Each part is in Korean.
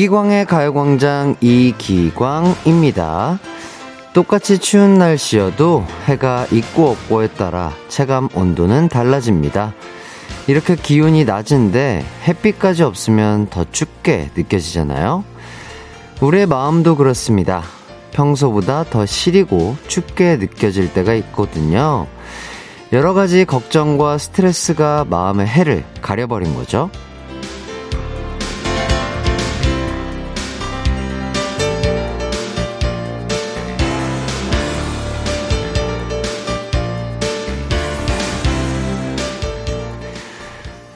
이기광의 가요광장 이기광입니다. 똑같이 추운 날씨여도 해가 있고 없고에 따라 체감 온도는 달라집니다. 이렇게 기온이 낮은데 햇빛까지 없으면 더 춥게 느껴지잖아요. 우리의 마음도 그렇습니다. 평소보다 더 시리고 춥게 느껴질 때가 있거든요. 여러 가지 걱정과 스트레스가 마음의 해를 가려버린 거죠.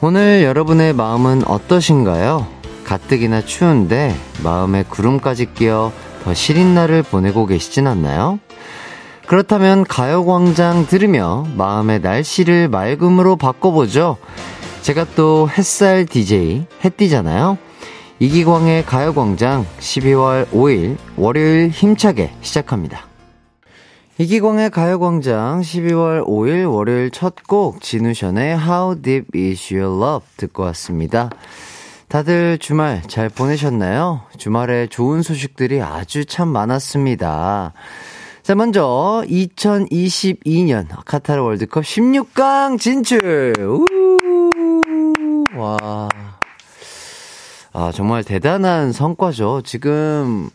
오늘 여러분의 마음은 어떠신가요? 가뜩이나 추운데 마음에 구름까지 끼어 더 시린 날을 보내고 계시진 않나요? 그렇다면 가요광장 들으며 마음의 날씨를 맑음으로 바꿔보죠. 제가 또 햇살 DJ 해띠잖아요. 이기광의 가요광장 12월 5일 월요일 힘차게 시작합니다. 이기광의 가요광장 12월 5일 월요일 첫 곡 진우션의 How Deep Is Your Love 듣고 왔습니다. 다들 주말 잘 보내셨나요? 주말에 좋은 소식들이 아주 참 많았습니다. 자, 먼저 2022년 카타르 월드컵 16강 진출! 우! 와. 아, 정말 대단한 성과죠. 지금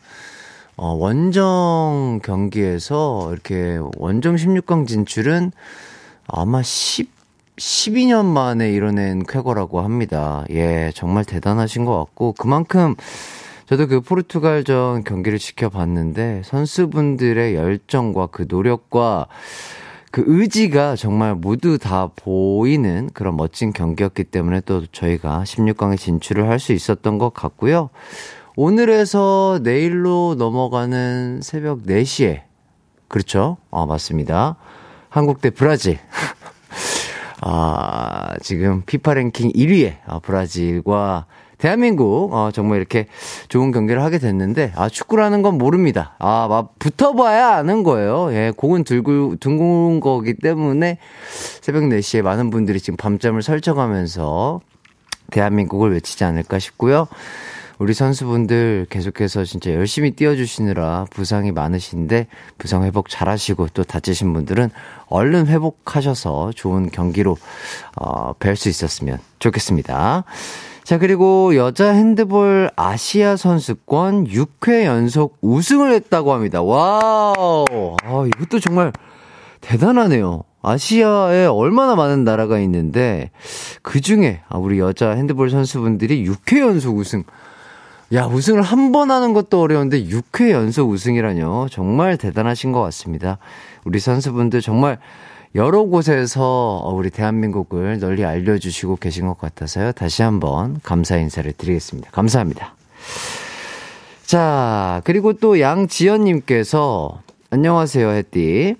어, 원정 경기에서 이렇게 원정 16강 진출은 아마 10, 12년 만에 이뤄낸 쾌거라고 합니다. 예, 정말 대단하신 것 같고, 그만큼 저도 그 포르투갈전 경기를 지켜봤는데, 선수분들의 열정과 그 노력과 그 의지가 정말 모두 다 보이는 그런 멋진 경기였기 때문에 또 저희가 16강에 진출을 할 수 있었던 것 같고요. 오늘에서 내일로 넘어가는 새벽 4시에 그렇죠? 아, 맞습니다. 한국 대 브라질. 아, 지금 피파 랭킹 1위에 아, 브라질과 대한민국 어, 정말 이렇게 좋은 경기를 하게 됐는데 아 축구라는 건 모릅니다. 아, 막 붙어봐야 아는 거예요. 예, 공은 들고 둥근 거기 때문에 새벽 4시에 많은 분들이 지금 밤잠을 설쳐가면서 대한민국을 외치지 않을까 싶고요. 우리 선수분들 계속해서 진짜 열심히 뛰어주시느라 부상이 많으신데 부상 회복 잘 하시고 또 다치신 분들은 얼른 회복하셔서 좋은 경기로 어, 뵐 수 있었으면 좋겠습니다. 자, 그리고 여자 핸드볼 아시아 선수권 6회 연속 우승을 했다고 합니다. Wow. 아, 이것도 정말 대단하네요. 아시아에 얼마나 많은 나라가 있는데 그 중에 아, 우리 여자 핸드볼 선수분들이 6회 연속 우승. 야, 우승을 한 번 하는 것도 어려운데 6회 연속 우승이라뇨. 정말 대단하신 것 같습니다. 우리 선수분들 정말 여러 곳에서 우리 대한민국을 널리 알려주시고 계신 것 같아서요. 다시 한번 감사 인사를 드리겠습니다. 감사합니다. 자, 그리고 또 양지연님께서 안녕하세요, 햇띠.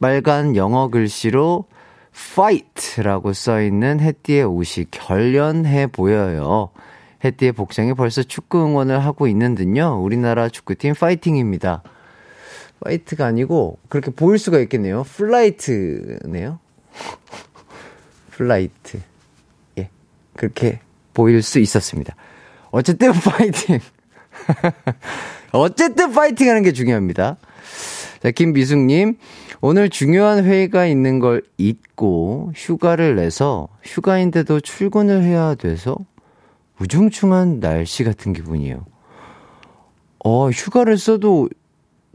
빨간 영어 글씨로 fight라고 써있는 햇띠의 옷이 결연해 보여요. 해띠의 복장이 벌써 축구 응원을 하고 있는 듯요. 우리나라 축구팀 파이팅입니다. fight가 아니고 그렇게 보일 수가 있겠네요. flight네요. Flight. 예. 그렇게 보일 수 있었습니다. 어쨌든 파이팅. 어쨌든 파이팅 하는 게 중요합니다. 자, 김미숙님. 오늘 중요한 회의가 있는 걸 잊고 휴가를 내서 휴가인데도 출근을 해야 돼서 우중충한 날씨 같은 기분이에요. 어, 휴가를 써도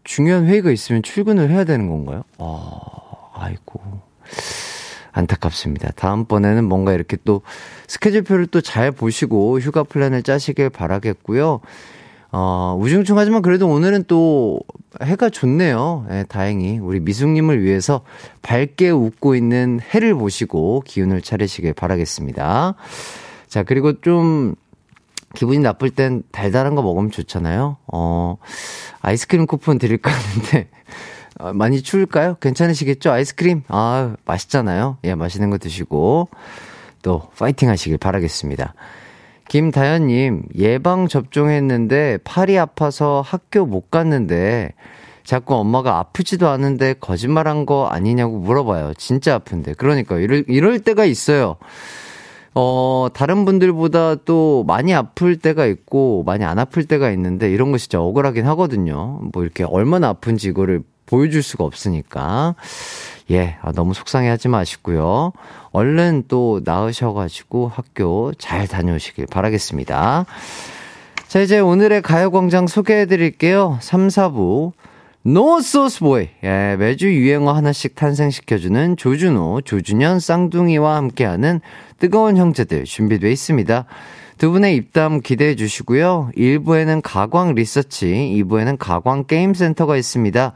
중요한 회의가 있으면 출근을 해야 되는 건가요? 아, 아이고. 안타깝습니다. 다음번에는 뭔가 이렇게 또 스케줄표를 또 잘 보시고 휴가 플랜을 짜시길 바라겠고요. 어, 우중충하지만 그래도 오늘은 또 해가 좋네요. 예, 다행히. 우리 미숙님을 위해서 밝게 웃고 있는 해를 보시고 기운을 차리시길 바라겠습니다. 자, 그리고 좀 기분이 나쁠 땐 달달한 거 먹으면 좋잖아요. 어, 아이스크림 쿠폰 드릴까 하는데, 어, 많이 추울까요? 괜찮으시겠죠? 아이스크림? 아, 맛있잖아요. 예, 맛있는 거 드시고, 또, 파이팅 하시길 바라겠습니다. 김다현님, 예방 접종했는데, 팔이 아파서 학교 못 갔는데, 자꾸 엄마가 아프지도 않은데 거짓말 한 거 아니냐고 물어봐요. 진짜 아픈데. 그러니까, 이럴, 이럴 때가 있어요. 어, 다른 분들보다 또 많이 아플 때가 있고, 많이 안 아플 때가 있는데, 이런 거 진짜 억울하긴 하거든요. 뭐 이렇게 얼마나 아픈지 이거를 보여줄 수가 없으니까. 예, 아, 너무 속상해 하지 마시고요. 얼른 또 나으셔가지고 학교 잘 다녀오시길 바라겠습니다. 자, 이제 오늘의 가요광장 소개해 드릴게요. 3, 4부. 노소스보이. 예, 매주 유행어 하나씩 탄생시켜주는 조준호, 조준현, 쌍둥이와 함께하는 뜨거운 형제들 준비되어 있습니다. 두 분의 입담 기대해 주시고요. 1부에는 가광 리서치, 2부에는 가광 게임센터가 있습니다.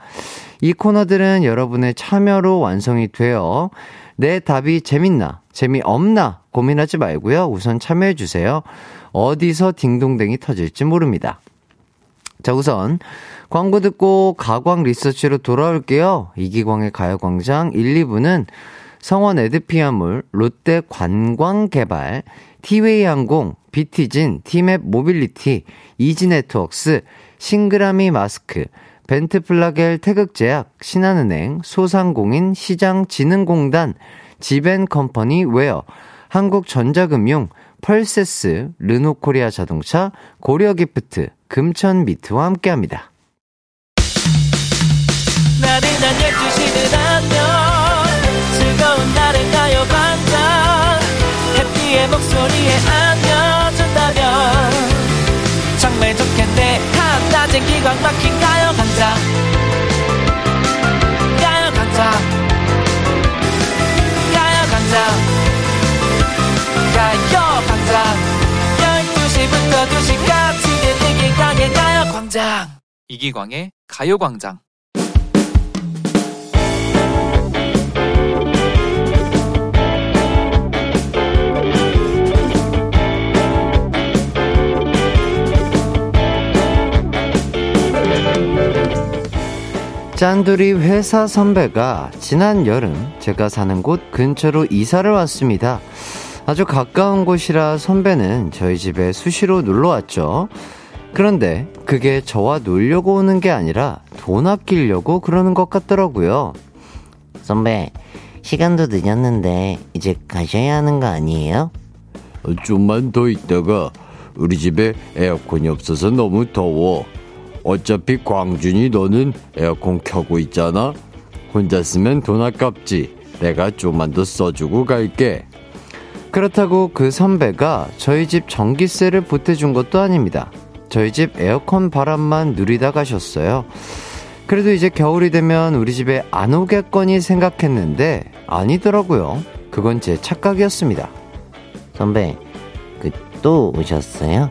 이 코너들은 여러분의 참여로 완성이 되어 내 답이 재밌나, 재미없나 고민하지 말고요. 우선 참여해 주세요. 어디서 딩동댕이 터질지 모릅니다. 자, 우선 광고 듣고 가광 리서치로 돌아올게요. 이기광의 가요광장 1, 2부는 성원 에드피아물, 롯데 관광개발, 티웨이 항공, 비티진, 티맵 모빌리티, 이지네트웍스, 싱그라미 마스크, 벤트플라겔 태극제약, 신한은행, 소상공인 시장진흥공단, 지벤컴퍼니 웨어, 한국전자금융, 펄세스, 르노코리아 자동차, 고려기프트, 금천미트와 함께합니다. 나른한 12시는 안녕 즐거운 날을 가요 반짝 해피의 목소리에 안겨준다면. 정말 좋겠네. 한낮엔 기광 막힌 가요 강자 가요 강자 가요 강자 가요 강자 12시부터 2시까지 이기광의 가요 광장. 이기광의 가요 광장 짠돌이 회사 선배가 지난 여름 제가 사는 곳 근처로 이사를 왔습니다. 아주 가까운 곳이라 선배는 저희 집에 수시로 놀러 왔죠. 그런데 그게 저와 놀려고 오는 게 아니라 돈 아끼려고 그러는 것 같더라고요. 선배, 시간도 늦었는데 이제 가셔야 하는 거 아니에요? 좀만 더 있다가 우리 집에 에어컨이 없어서 너무 더워. 어차피 광준이 너는 에어컨 켜고 있잖아. 혼자 쓰면 돈 아깝지. 내가 좀만 더 써주고 갈게. 그렇다고 그 선배가 저희 집 전기세를 보태준 것도 아닙니다. 저희 집 에어컨 바람만 누리다 가셨어요. 그래도 이제 겨울이 되면 우리 집에 안 오겠거니 생각했는데 아니더라고요. 그건 제 착각이었습니다. 선배, 그 또 오셨어요?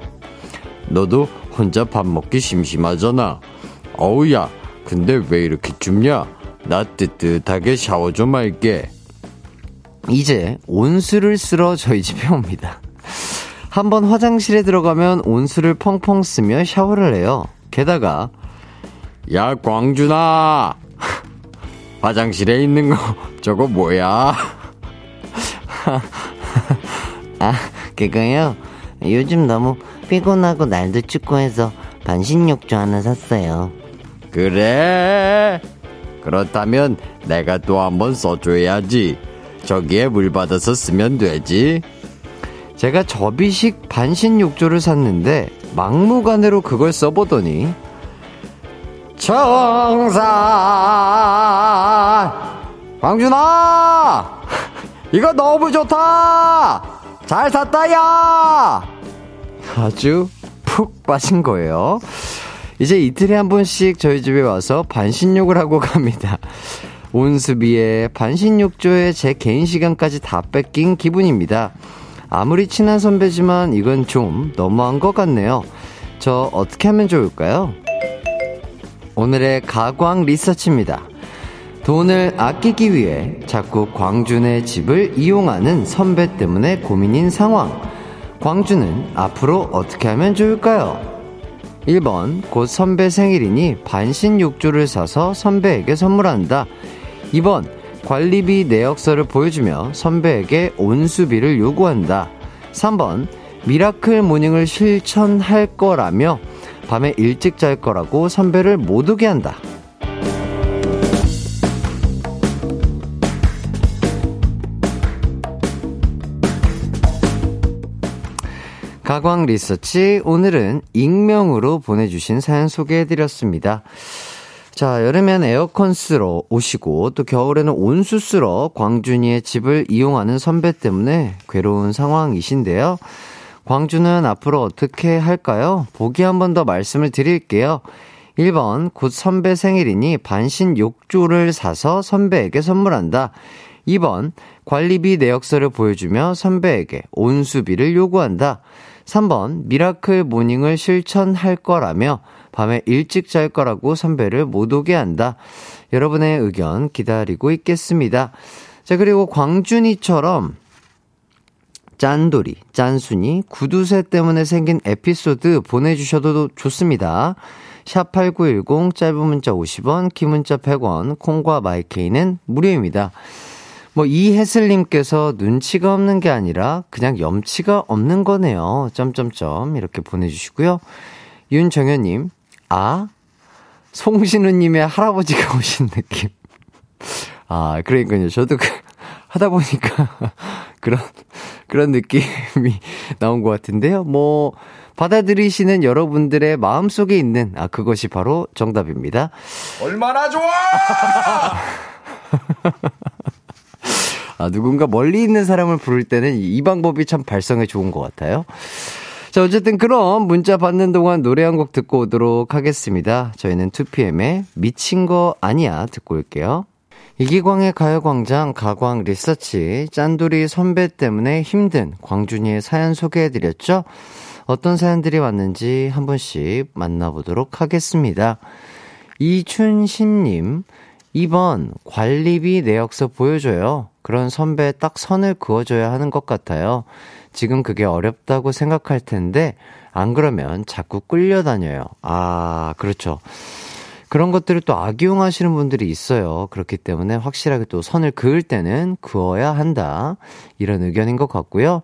너도 혼자 밥 먹기 심심하잖아. 어우야, 근데 왜 이렇게 춥냐? 나 뜨뜻하게 샤워 좀 할게. 이제 온수를 쓰러 저희 집에 옵니다. 한번 화장실에 들어가면 온수를 펑펑 쓰며 샤워를 해요. 게다가 야 광준아 화장실에 있는 거 저거 뭐야? 아 그거요? 요즘 너무 피곤하고 날도 춥고 해서 반신욕조 하나 샀어요. 그래? 그렇다면 내가 또 한 번 써줘야지. 저기에 물 받아서 쓰면 되지. 제가 접이식 반신욕조를 샀는데 막무가내로 그걸 써보더니 청산 광준아 이거 너무 좋다 잘 샀다 야 아주 푹 빠진 거예요 이제 이틀에 한 번씩 저희 집에 와서 반신욕을 하고 갑니다 온수비에 반신욕조에 제 개인 시간까지 다 뺏긴 기분입니다 아무리 친한 선배지만 이건 좀 너무한 것 같네요. 저 어떻게 하면 좋을까요? 오늘의 가광 리서치입니다. 돈을 아끼기 위해 자꾸 광준의 집을 이용하는 선배 때문에 고민인 상황. 광준은 앞으로 어떻게 하면 좋을까요? 1번, 곧 선배 생일이니 반신욕조를 사서 선배에게 선물한다. 2번, 관리비 내역서를 보여주며 선배에게 온수비를 요구한다. 3번, miracle morning을 실천할 거라며 밤에 일찍 잘 거라고 선배를 못 오게 한다. 가광 리서치 오늘은 익명으로 보내주신 사연 소개해드렸습니다. 자, 여름엔 에어컨 쓰러 오시고 또 겨울에는 온수 쓰러 광준이의 집을 이용하는 선배 때문에 괴로운 상황이신데요. 광주는 앞으로 어떻게 할까요? 보기 한 번 더 말씀을 드릴게요. 1번, 곧 선배 생일이니 반신 욕조를 사서 선배에게 선물한다. 2번, 관리비 내역서를 보여주며 선배에게 온수비를 요구한다. 3번, miracle morning을 실천할 거라며 밤에 일찍 잘 거라고 선배를 못 오게 한다. 여러분의 의견 기다리고 있겠습니다. 자, 그리고 광준이처럼 짠돌이, 짠순이, 구두쇠 때문에 생긴 에피소드 보내주셔도 좋습니다. 샵8910 짧은 문자 50원, 긴 문자 100원, 콩과 마이케이는 무료입니다. 뭐 이혜슬님께서 눈치가 없는 게 아니라 그냥 염치가 없는 거네요. 점점점 이렇게 보내주시고요. 윤정현님, 아 송신우님의 할아버지가 오신 느낌. 아 그러니까요. 저도 그, 하다 보니까 그런 그런 느낌이 나온 것 같은데요. 뭐 받아들이시는 여러분들의 마음 속에 있는 아 그것이 바로 정답입니다. 얼마나 좋아! 아, 누군가 멀리 있는 사람을 부를 때는 이 방법이 참 발성에 좋은 것 같아요. 자, 어쨌든 그럼 문자 받는 동안 노래 한 곡 듣고 오도록 하겠습니다. 저희는 2PM의 미친 거 아니야 듣고 올게요. 이기광의 가요광장 가광 리서치 짠돌이 선배 때문에 힘든 광준이의 사연 소개해드렸죠? 어떤 사연들이 왔는지 한 분씩 만나보도록 하겠습니다. 이춘심님, 2번 관리비 내역서 보여줘요. 그런 선배 딱 선을 그어줘야 하는 것 같아요. 지금 그게 어렵다고 생각할 텐데, 안 그러면 자꾸 끌려다녀요. 아, 그렇죠. 그런 것들을 또 악용하시는 분들이 있어요. 그렇기 때문에 확실하게 또 선을 그을 때는 그어야 한다. 이런 의견인 것 같고요.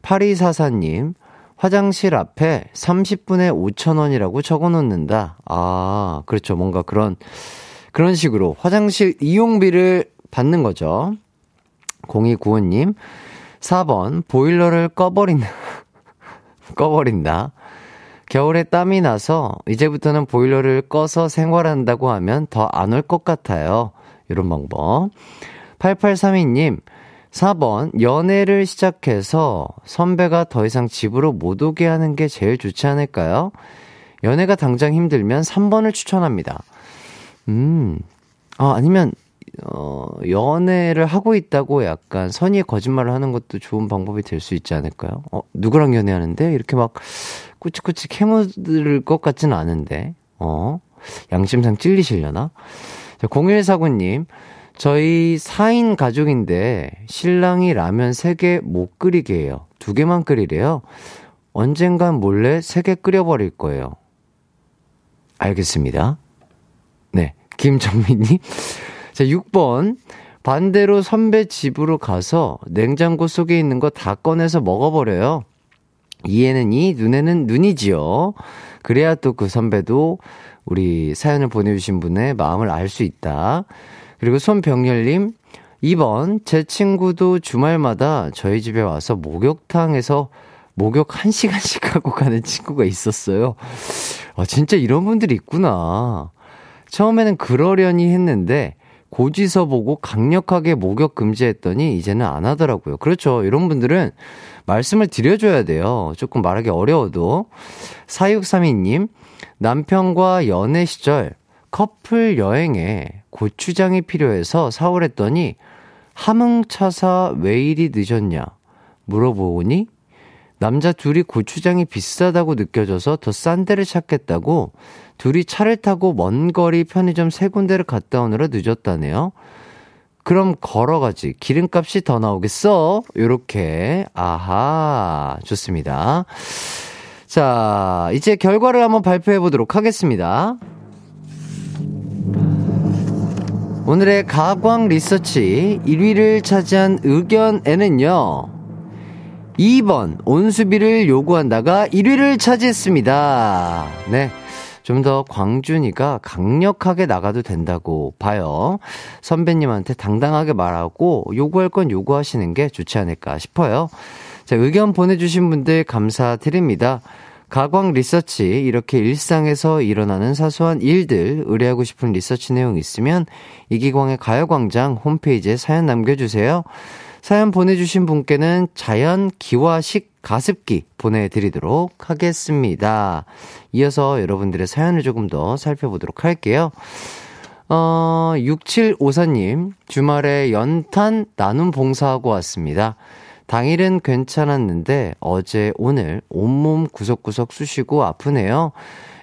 8244님, 화장실 앞에 30분에 5천원이라고 적어 놓는다. 아, 그렇죠. 뭔가 그런, 그런 식으로 화장실 이용비를 받는 거죠. 0295님, 4번, 보일러를 꺼버린다. 꺼버린다. 겨울에 땀이 나서 이제부터는 보일러를 꺼서 생활한다고 하면 더 안 올 것 같아요. 이런 방법. 8832님, 4번, 연애를 시작해서 선배가 더 이상 집으로 못 오게 하는 게 제일 좋지 않을까요? 연애가 당장 힘들면 3번을 추천합니다. 음, 아, 아니면 어, 연애를 하고 있다고 약간 선의의 거짓말을 하는 것도 좋은 방법이 될 수 있지 않을까요? 어, 누구랑 연애하는데? 이렇게 막 꾸치꾸치 캐묻을 것 같지는 않은데, 어, 양심상 찔리시려나? 자, 0149님, 저희 4인 가족인데 신랑이 라면 3개 못 끓이게 해요. 2개만 끓이래요. 언젠간 몰래 3개 끓여버릴 거예요. 알겠습니다. 네. 김정민님. 자, 6번. 반대로 선배 집으로 가서 냉장고 속에 있는 거 다 꺼내서 먹어버려요. 이에는 이, 눈에는 눈이지요. 그래야 또 그 선배도 우리 사연을 보내주신 분의 마음을 알 수 있다. 그리고 손병렬님, 2번. 제 친구도 주말마다 저희 집에 와서 목욕탕에서 목욕 1시간씩 하고 가는 친구가 있었어요. 아, 진짜 이런 분들이 있구나. 처음에는 그러려니 했는데, 고지서 보고 강력하게 목욕 금지했더니 이제는 안 하더라고요. 그렇죠. 이런 분들은 말씀을 드려줘야 돼요. 조금 말하기 어려워도. 4632님, 남편과 연애 시절 커플 여행에 고추장이 필요해서 사오랬더니 함흥차사 왜 이리 늦었냐 물어보니 남자 둘이 고추장이 비싸다고 느껴져서 더 싼 데를 찾겠다고 둘이 차를 타고 먼 거리 편의점 세 군데를 갔다 오느라 늦었다네요. 그럼 걸어가지. 기름값이 더 나오겠어? 요렇게. 아하. 좋습니다. 자, 이제 결과를 한번 발표해 보도록 하겠습니다. 오늘의 가광 리서치 1위를 차지한 의견에는요. 2번 온수비를 요구한다가 1위를 차지했습니다. 네. 좀 더 광준이가 강력하게 나가도 된다고 봐요. 선배님한테 당당하게 말하고 요구할 건 요구하시는 게 좋지 않을까 싶어요. 자, 의견 보내주신 분들 감사드립니다. 가광 리서치, 이렇게 일상에서 일어나는 사소한 일들, 의뢰하고 싶은 리서치 내용 있으면 이기광의 가요광장 홈페이지에 사연 남겨주세요. 사연 보내주신 분께는 자연 기화식 가습기 보내드리도록 하겠습니다. 이어서 여러분들의 사연을 조금 더 살펴보도록 할게요. 어, 6754님, 주말에 연탄 나눔 봉사하고 왔습니다. 당일은 괜찮았는데 어제 오늘 온몸 구석구석 쑤시고 아프네요.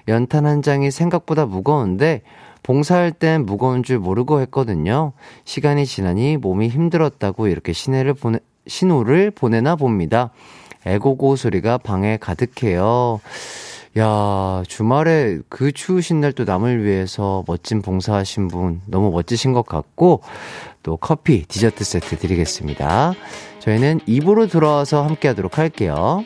연탄 한 장이 생각보다 무거운데 봉사할 땐 무거운 줄 모르고 했거든요. 시간이 지나니 몸이 힘들었다고 이렇게 신호를 보내, 신호를 보내나 봅니다. 애고고 소리가 방에 가득해요. 야, 주말에 그 추우신 날 또 남을 위해서 멋진 봉사하신 분 너무 멋지신 것 같고, 또 커피, 디저트 세트 드리겠습니다. 저희는 입으로 돌아와서 함께 하도록 할게요.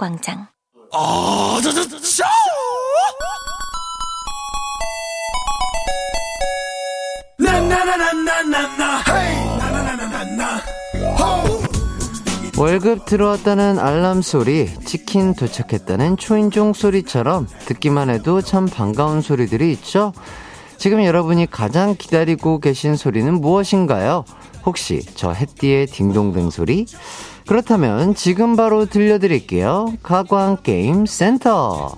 광의 가요광장 월급 들어왔다는 알람 소리, 치킨 도착했다는 초인종 소리처럼 듣기만 해도 참 반가운 소리들이 있죠? 지금 여러분이 가장 기다리고 계신 소리는 무엇인가요? 혹시 저 햇띠의 딩동댕 소리? 그렇다면 지금 바로 들려드릴게요. 가광 게임 센터.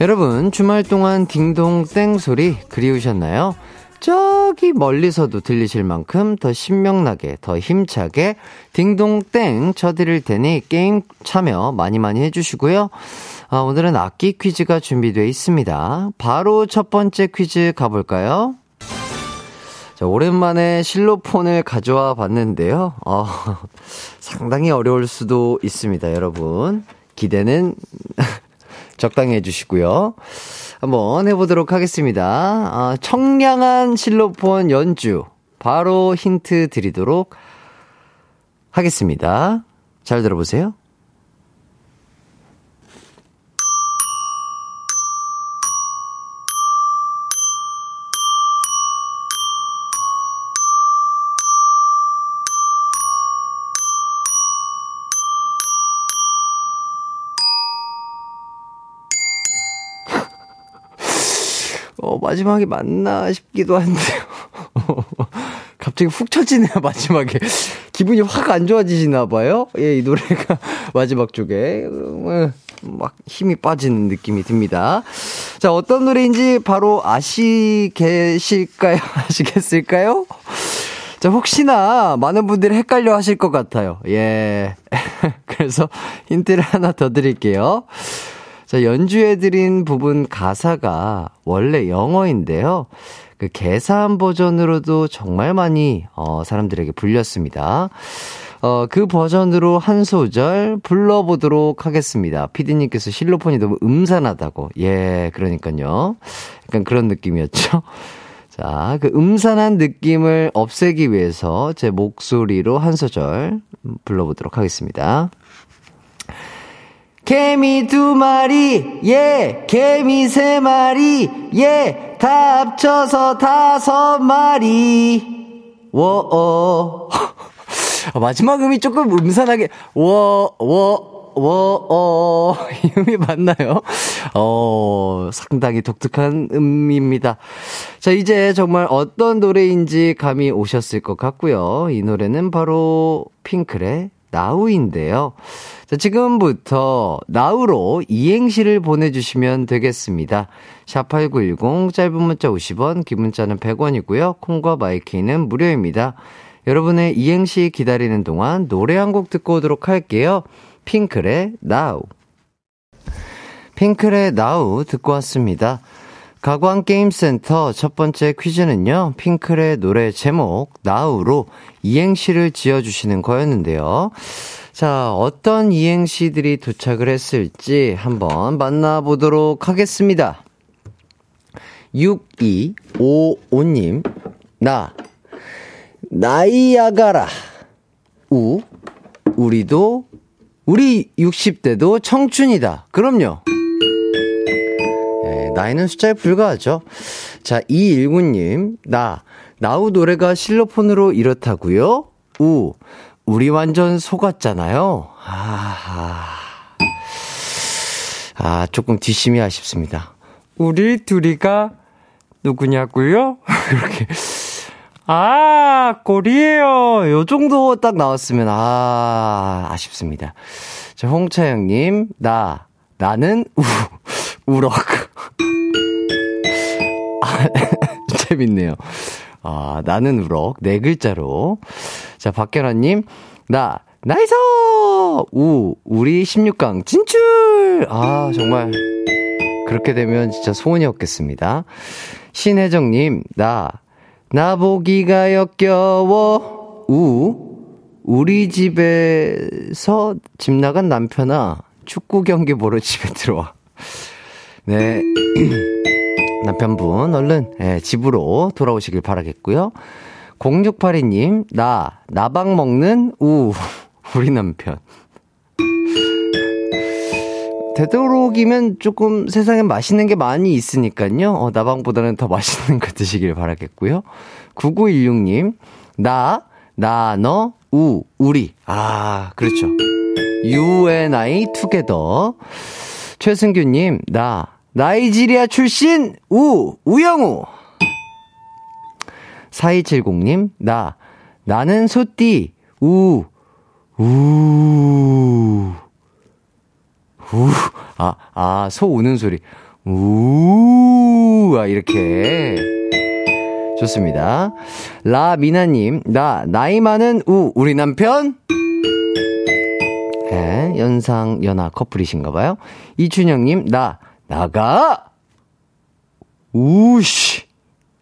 여러분, 주말 동안 딩동 땡 소리 그리우셨나요? 저기 멀리서도 들리실 만큼 더 신명나게, 더 힘차게 딩동땡 쳐드릴 테니 게임 참여 많이 많이 해주시고요. 아, 오늘은 악기 퀴즈가 준비되어 있습니다. 바로 첫 번째 퀴즈 가볼까요? 자, 오랜만에 실로폰을 가져와 봤는데요. 어, 상당히 어려울 수도 있습니다, 여러분. 기대는 적당히 해주시고요. 한번 해보도록 하겠습니다. 아, 청량한 실로폰 연주. 바로 힌트 드리도록 하겠습니다. 잘 들어보세요. 마지막이 맞나 싶기도 한데요. 갑자기 훅 쳐지네요, 마지막에. 기분이 확 안 좋아지시나 봐요? 예, 이 노래가 마지막 쪽에. 음, 막 힘이 빠지는 느낌이 듭니다. 자, 어떤 노래인지 바로 아시 계실까요? 아시겠을까요? 자, 혹시나 많은 분들이 헷갈려 하실 것 같아요. 예. 그래서 힌트를 하나 더 드릴게요. 자, 연주해드린 부분 가사가 원래 영어인데요. 그 개사한 버전으로도 정말 많이, 어, 사람들에게 불렸습니다. 어, 그 버전으로 한 소절 불러보도록 하겠습니다. 피디님께서 실로폰이 너무 음산하다고. 예, 그러니까요. 약간 그런 느낌이었죠. 자, 그 음산한 느낌을 없애기 위해서 제 목소리로 한 소절 불러보도록 하겠습니다. 개미 두 마리, 예, 개미 세 마리, 예, 다 합쳐서 다섯 마리. 워어. 마지막 음이 조금 음산하게, 워, 워, 워, 어, 이 음이 맞나요? 어, 상당히 독특한 음입니다. 자, 이제 정말 어떤 노래인지 감이 오셨을 것 같고요. 이 노래는 바로 핑클의 나우인데요. 자, 지금부터 나우로 이행시를 보내주시면 되겠습니다. 샵8910 짧은 문자 50원, 긴 문자는 100원이고요. 콩과 마이키는 무료입니다. 여러분의 이행시 기다리는 동안 노래 한 곡 듣고 오도록 할게요. 핑클의 Now. 핑클의 Now 듣고 왔습니다. 가광게임센터 첫 번째 퀴즈는요, 핑클의 노래 제목, Now로 이행시를 지어주시는 거였는데요. 자, 어떤 이행시들이 도착을 했을지 한번 만나보도록 하겠습니다. 6255님, 나, 나이아가라. 우, 우리도, 우리 60대도 청춘이다. 그럼요. 예, 나이는 숫자에 불과하죠. 자, 219님, 나, 나우 노래가 실로폰으로 이렇다고요? 우, 우리 완전 속았잖아요. 아, 아, 조금 뒷심이 아쉽습니다. 우리 둘이가 누구냐고요? 이렇게. 아, 꼴이에요. 요 정도 딱 나왔으면, 아, 아쉽습니다. 자, 홍차영님, 나, 나는 우, 우럭. 아, 재밌네요. 아, 나는 우럭. 네 글자로. 자, 박현아님, 나, nice! 우, 우리 16강 진출! 아, 정말. 그렇게 되면 진짜 소원이 없겠습니다. 신혜정님, 나, 나보기가 역겨워. 우, 우리 집에서 집 나간 남편아, 축구 경기 보러 집에 들어와. 네. 남편분, 얼른, 예, 집으로 돌아오시길 바라겠고요. 0682님, 나, 나방 먹는 우, 우리 남편. 되도록이면 조금 세상에 맛있는 게 많이 있으니까요. 어, 나방보다는 더 맛있는 거 드시길 바라겠고요. 9916님, 나, 나, 너, 우, 우리. 아, 그렇죠. You and I together. 최승규님, 나, 나이지리아 출신, 우, 우영우. 4270님, 나, 나는 소띠, 우, 우, 우, 아, 아, 소 우는 소리. 우, 아, 이렇게. 좋습니다. 라미나님, 나, 나이 많은 우, 우리 남편? 네, 연상, 연하 커플이신가봐요. 이춘영님, 나, 나가! 우씨!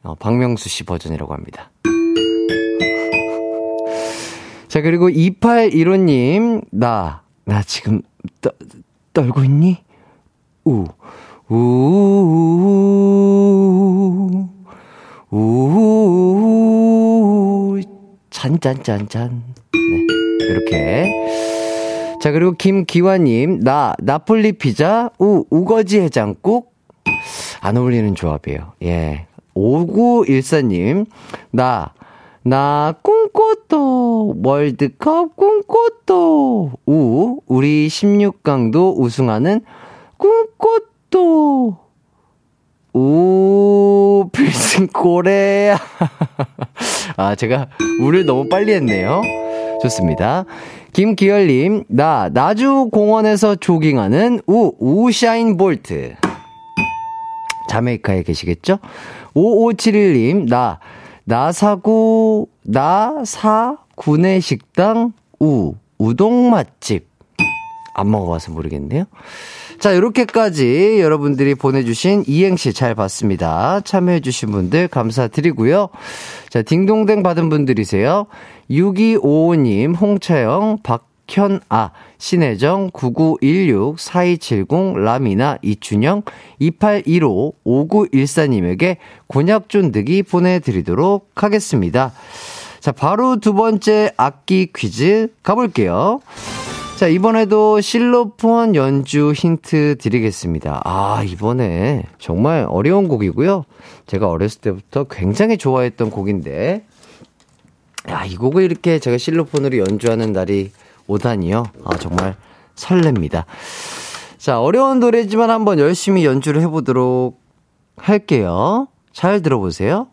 어, 박명수 씨 버전이라고 합니다. 자, 그리고 2815님, 나, 나 지금 떠, 떨고 있니? 우, 우, 우, 우, 잔짠짠짠. 네, 이렇게. 자, 그리고 김기화님, 나, 나폴리 피자, 우, 우거지 해장국. 안 어울리는 조합이에요. 예. 5914님, 나, 나 꿈꽃도 월드컵 꿈꽃도 우 우리 16강도 우승하는 꿈꽃도 우 필승 고래야 아 제가 우를 너무 빨리 했네요 좋습니다 김기열님 나 나주 공원에서 조깅하는 우 우샤인 볼트 자메이카에 계시겠죠 5571님 나 나사구, 나사, 구내 식당, 우, 우동 맛집. 안 먹어봐서 모르겠네요. 자, 이렇게까지 여러분들이 보내주신 이행시 잘 봤습니다. 참여해주신 분들 감사드리고요. 자, 딩동댕 받은 분들이세요. 6255님, 홍차영, 박현아, 신혜정, 9916, 4270, 라미나, 이춘영, 2815, 5914님에게 곤약 쫀득이 보내드리도록 하겠습니다. 자, 바로 두 번째 악기 퀴즈 가볼게요. 자, 이번에도 실로폰 연주 힌트 드리겠습니다. 아, 이번에 정말 어려운 곡이고요. 제가 어렸을 때부터 굉장히 좋아했던 곡인데, 야, 이 곡을 이렇게 제가 실로폰으로 연주하는 날이 오다니요. 아, 정말 설렙니다. 자, 어려운 노래지만 한번 열심히 연주를 해보도록 할게요. 잘 들어보세요.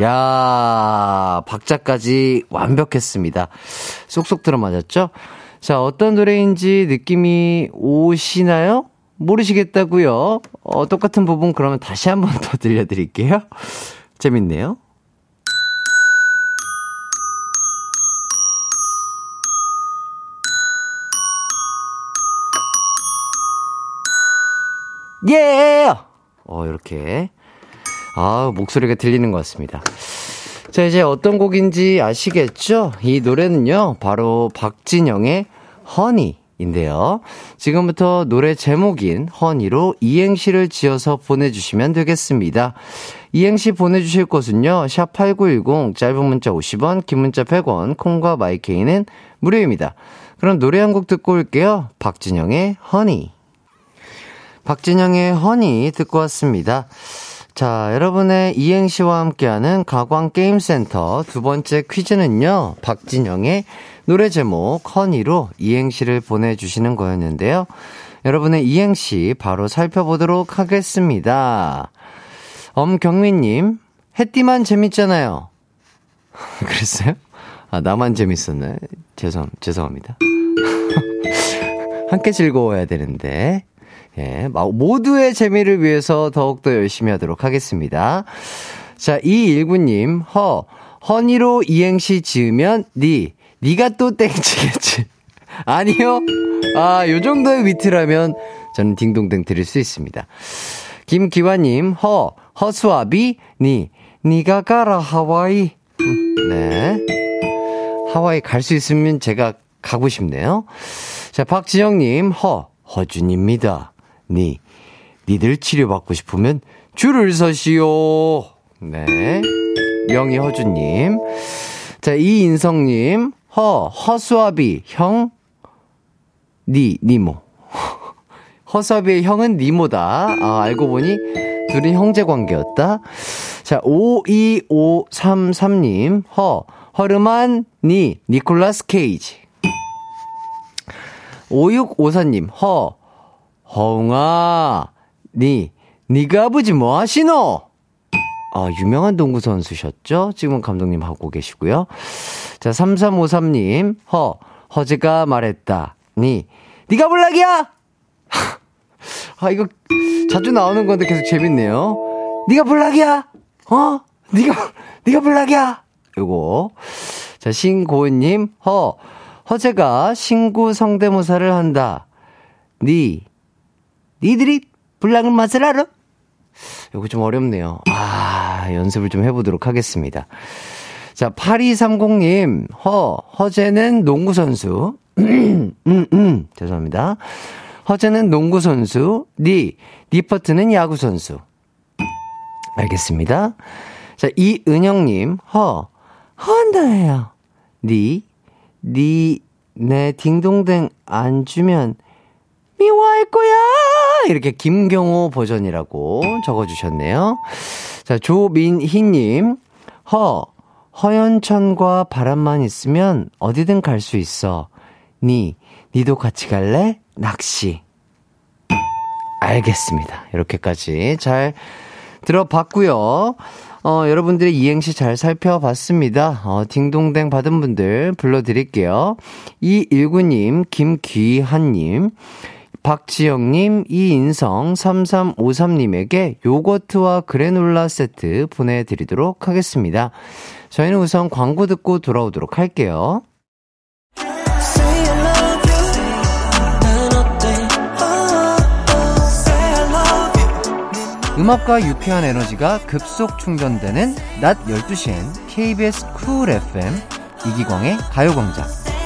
야, 박자까지 완벽했습니다. 쏙쏙 들어맞았죠? 자, 어떤 노래인지 느낌이 오시나요? 모르시겠다고요. 어, 똑같은 부분 그러면 다시 한 번 더 들려드릴게요. 재밌네요. 예! Yeah! 어, 이렇게. 아, 목소리가 들리는 것 같습니다. 자, 이제 어떤 곡인지 아시겠죠? 이 노래는요, 바로 박진영의 허니인데요. 지금부터 노래 제목인 허니로 이행시를 지어서 보내주시면 되겠습니다. 이행시 보내주실 곳은요, 샵8910, 짧은 문자 50원, 긴 문자 100원, 콩과 마이케이는 무료입니다. 그럼 노래 한 곡 듣고 올게요. 박진영의 허니. 박진영의 허니 듣고 왔습니다. 자, 여러분의 이행시와 함께하는 가광게임센터 두 번째 퀴즈는요, 박진영의 노래 제목 허니로 이행시를 보내주시는 거였는데요. 여러분의 이행시 바로 살펴보도록 하겠습니다. 엄경민님, 해띠만 재밌잖아요. 그랬어요? 아, 나만 재밌었네. 죄송, 죄송합니다. 함께 즐거워야 되는데. 예, 모두의 재미를 위해서 더욱더 열심히 하도록 하겠습니다. 자, 이일구님, 허, 허니로 이행시 지으면 니, 니가 또 땡치겠지. 아니요. 아, 요 정도의 위트라면 저는 딩동댕 드릴 수 있습니다. 김기화님, 허, 허수아비, 니, 니가 가라, 하와이. 음, 네. 하와이 갈 수 있으면 제가 가고 싶네요. 자, 박지영님, 허, 허준입니다. 니, 니들 치료받고 싶으면 줄을 서시오. 네. 명희 허준님. 자, 이인성님, 허, 허수아비, 형, 니, 니모. 허수아비의 형은 니모다. 아, 알고 보니 둘이 형제 관계였다. 자, 52533님, 허, 허름한 니, 니콜라스 케이지. 5654님, 허, 허웅아, 니, 니가 아버지 뭐 하시노? 아, 유명한 농구 선수셨죠? 지금 감독님 하고 계시고요. 자, 3353님, 허, 허재가 말했다. 니, 니가 불락이야! 아, 이거 자주 나오는 건데 계속 재밌네요. 니가 불락이야! 어? 니가, 니가 불락이야! 요거. 자, 신고은님, 허, 허재가 신구 성대모사를 한다. 니, 니들이 불락을 맛을 알아? 요거 좀 어렵네요. 아, 연습을 좀 해보도록 하겠습니다. 자, 8230님, 허, 허재는 농구선수. 음, 음, 죄송합니다. 허재는 농구선수. 니, 니 퍼트는 야구선수. 알겠습니다. 자, 이은영님, 허, 헌다예요. 니, 니, 내 딩동댕 안 주면 미워할 거야! 이렇게 김경호 버전이라고 적어주셨네요. 자, 조민희님, 허, 허연천과 바람만 있으면 어디든 갈 수 있어. 니, 니도 같이 갈래? 낚시. 알겠습니다. 이렇게까지 잘 들어봤고요. 어, 여러분들의 이행시 잘 살펴봤습니다. 어, 딩동댕 받은 분들 불러드릴게요. 이일구님, 김귀한님, 박지영님, 이인성, 3353님에게 요거트와 그래놀라 세트 보내드리도록 하겠습니다. 저희는 우선 광고 듣고 돌아오도록 할게요. 음악과 유쾌한 에너지가 급속 충전되는 낮 12시엔 KBS 쿨 FM 이기광의 가요광장.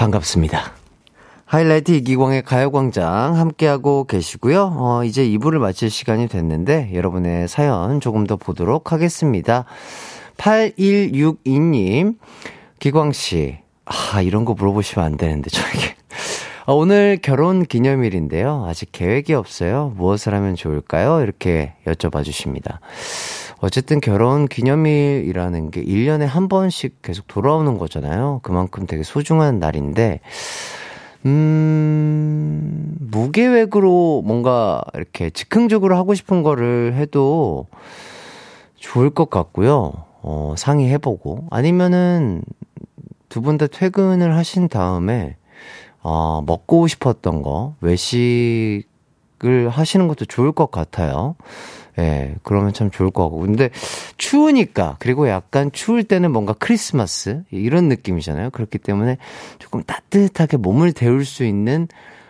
반갑습니다. 하이라이트 이기광의 가요광장 함께하고 계시고요. 어, 이제 2부를 마칠 시간이 됐는데 여러분의 사연 조금 더 보도록 하겠습니다. 8162님, 기광씨, 아, 이런 거 물어보시면 안 되는데, 저에게. 아, 오늘 결혼 기념일인데요. 아직 계획이 없어요. 무엇을 하면 좋을까요? 이렇게 여쭤봐 주십니다. 어쨌든 결혼 기념일이라는 게 1년에 한 번씩 계속 돌아오는 거잖아요. 그만큼 되게 소중한 날인데, 음, 무계획으로 뭔가 이렇게 즉흥적으로 하고 싶은 거를 해도 좋을 것 같고요. 어, 상의해보고. 아니면은 두 분 다 퇴근을 하신 다음에, 어, 먹고 싶었던 거, 외식을 하시는 것도 좋을 것 같아요. 예, 그러면 참 좋을 것 같고. 근데 추우니까, 그리고 약간 추울 때는 뭔가 크리스마스, 이런 느낌이잖아요. 그렇기 때문에 조금 따뜻하게 몸을 데울 수 있는,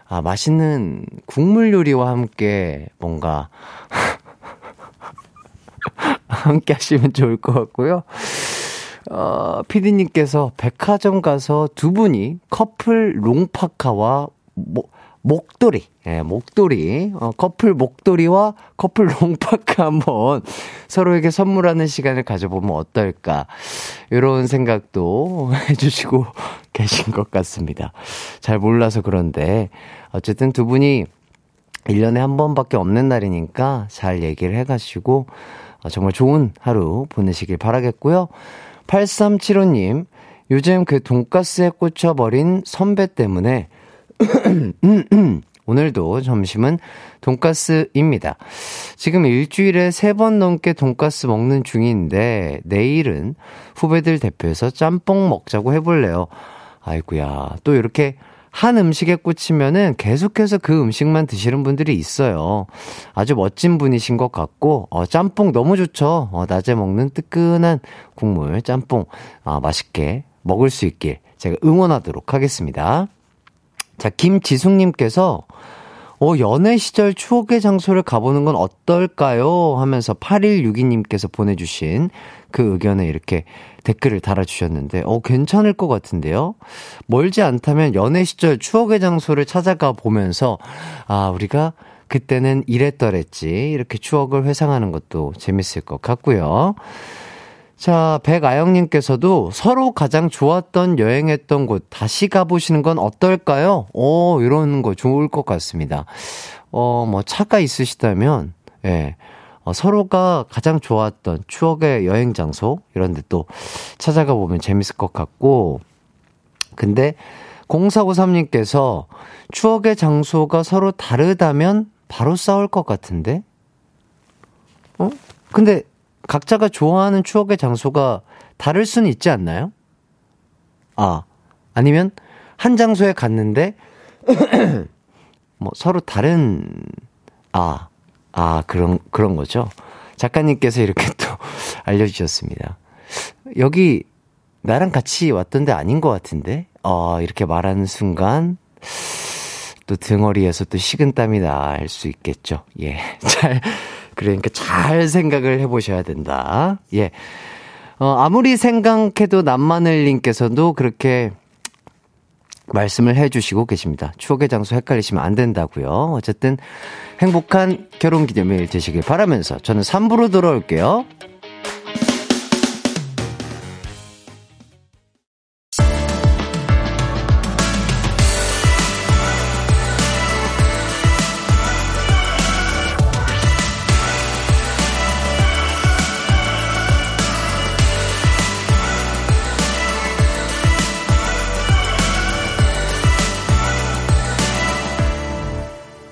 아, 맛있는 국물 요리와 함께 뭔가, 함께 하시면 좋을 것 같고요. 어, 피디님께서 백화점 가서 두 분이 커플 롱파카와 목, 목도리, 예, 목도리, 어, 커플 목도리와 커플 롱파카 한번 서로에게 선물하는 시간을 가져보면 어떨까. 이런 생각도 해주시고 계신 것 같습니다. 잘 몰라서 그런데, 어쨌든 두 분이 1년에 한 번밖에 없는 날이니까 잘 얘기를 해가시고, 어, 정말 좋은 하루 보내시길 바라겠고요. 8375님, 요즘 그 돈가스에 꽂혀버린 선배 때문에, 오늘도 점심은 돈가스입니다. 지금 일주일에 세 번 넘게 돈가스 먹는 중인데, 내일은 후배들 대표해서 짬뽕 먹자고 해볼래요. 아이구야, 또 이렇게 한 음식에 꽂히면은 계속해서 그 음식만 드시는 분들이 있어요. 아주 멋진 분이신 것 같고, 어, 짬뽕 너무 좋죠. 어, 낮에 먹는 뜨끈한 국물, 짬뽕, 아, 맛있게 먹을 수 있길 제가 응원하도록 하겠습니다. 자, 김지숙님께서, 어, 연애 시절 추억의 장소를 가보는 건 어떨까요? 하면서 8162님께서 보내주신 그 의견에 이렇게 댓글을 달아주셨는데, 어, 괜찮을 것 같은데요? 멀지 않다면 연애 시절 추억의 장소를 찾아가 보면서, 아, 우리가 그때는 이랬더랬지. 이렇게 추억을 회상하는 것도 재밌을 것 같고요. 자, 백아영님께서도 서로 가장 좋았던 여행했던 곳 다시 가보시는 건 어떨까요? 오, 이런 거 좋을 것 같습니다. 어, 뭐, 차가 있으시다면, 예. 어, 서로가 가장 좋았던 추억의 여행 장소, 이런 데 또 찾아가 보면 재밌을 것 같고, 근데 0453님께서 추억의 장소가 서로 다르다면 바로 싸울 것 같은데? 어? 근데 각자가 좋아하는 추억의 장소가 다를 수는 있지 않나요? 아, 아니면 한 장소에 갔는데, 뭐 서로 다른, 아, 아, 그런, 그런 거죠. 작가님께서 이렇게 또 알려 주셨습니다. 여기 나랑 같이 왔던데 아닌 것 같은데? 어, 이렇게 말하는 순간, 또 등어리에서 또 식은땀이 날 수 있겠죠. 예. 잘, 그러니까 잘 생각을 해보셔야 된다. 예. 어, 아무리 생각해도 남마늘님께서도 그렇게 말씀을 해주시고 계십니다. 추억의 장소 헷갈리시면 안 된다고요. 어쨌든 행복한 결혼 기념일 되시길 바라면서 저는 3부로 돌아올게요.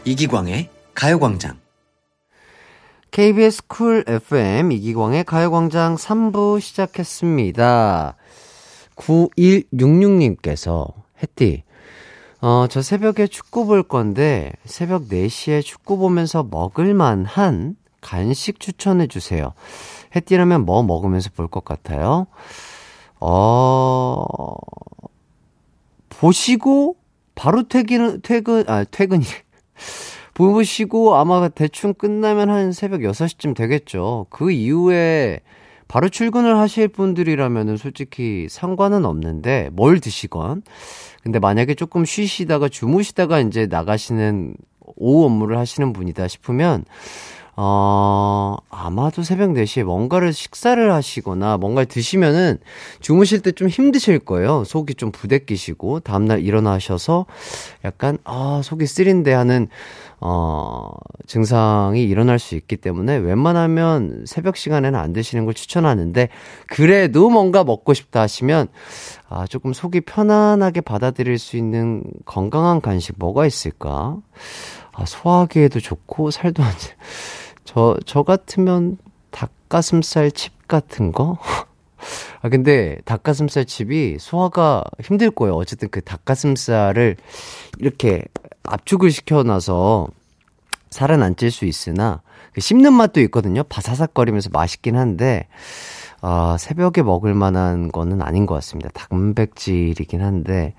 이기광의 가요광장. KBS 쿨 FM 이기광의 가요광장 3부 시작했습니다. 9166님께서, 햇띠, 어, 저 새벽에 축구 볼 건데, 새벽 4시에 축구 보면서 먹을만 한 간식 추천해주세요. 햇띠라면 뭐 먹으면서 볼 것 같아요? 어, 보시고, 바로 퇴근, 퇴근, 아, 퇴근이, 보시고 아마 대충 끝나면 한 새벽 6시쯤 되겠죠. 그 이후에 바로 출근을 하실 분들이라면은 솔직히 상관은 없는데 뭘 드시건. 근데 만약에 조금 쉬시다가 주무시다가 이제 나가시는 오후 업무를 하시는 분이다 싶으면 어, 아마도 새벽 4시에 뭔가를 식사를 하시거나 뭔가를 드시면은 주무실 때 좀 힘드실 거예요. 속이 좀 부대끼시고, 다음날 일어나셔서 약간, 아, 속이 쓰린데 하는, 어, 증상이 일어날 수 있기 때문에 웬만하면 새벽 시간에는 안 드시는 걸 추천하는데, 그래도 뭔가 먹고 싶다 하시면, 아, 조금 속이 편안하게 받아들일 수 있는 건강한 간식 뭐가 있을까? 아, 소화기에도 좋고, 살도 안 찌. 저, 저 같으면 닭가슴살 칩 같은 거? 아, 근데 닭가슴살 칩이 소화가 힘들 거예요. 어쨌든 그 닭가슴살을 이렇게 압축을 시켜놔서 살은 안 찔 수 있으나 그 씹는 맛도 있거든요. 바사삭거리면서 맛있긴 한데 어, 새벽에 먹을 만한 거는 아닌 것 같습니다. 단백질이긴 한데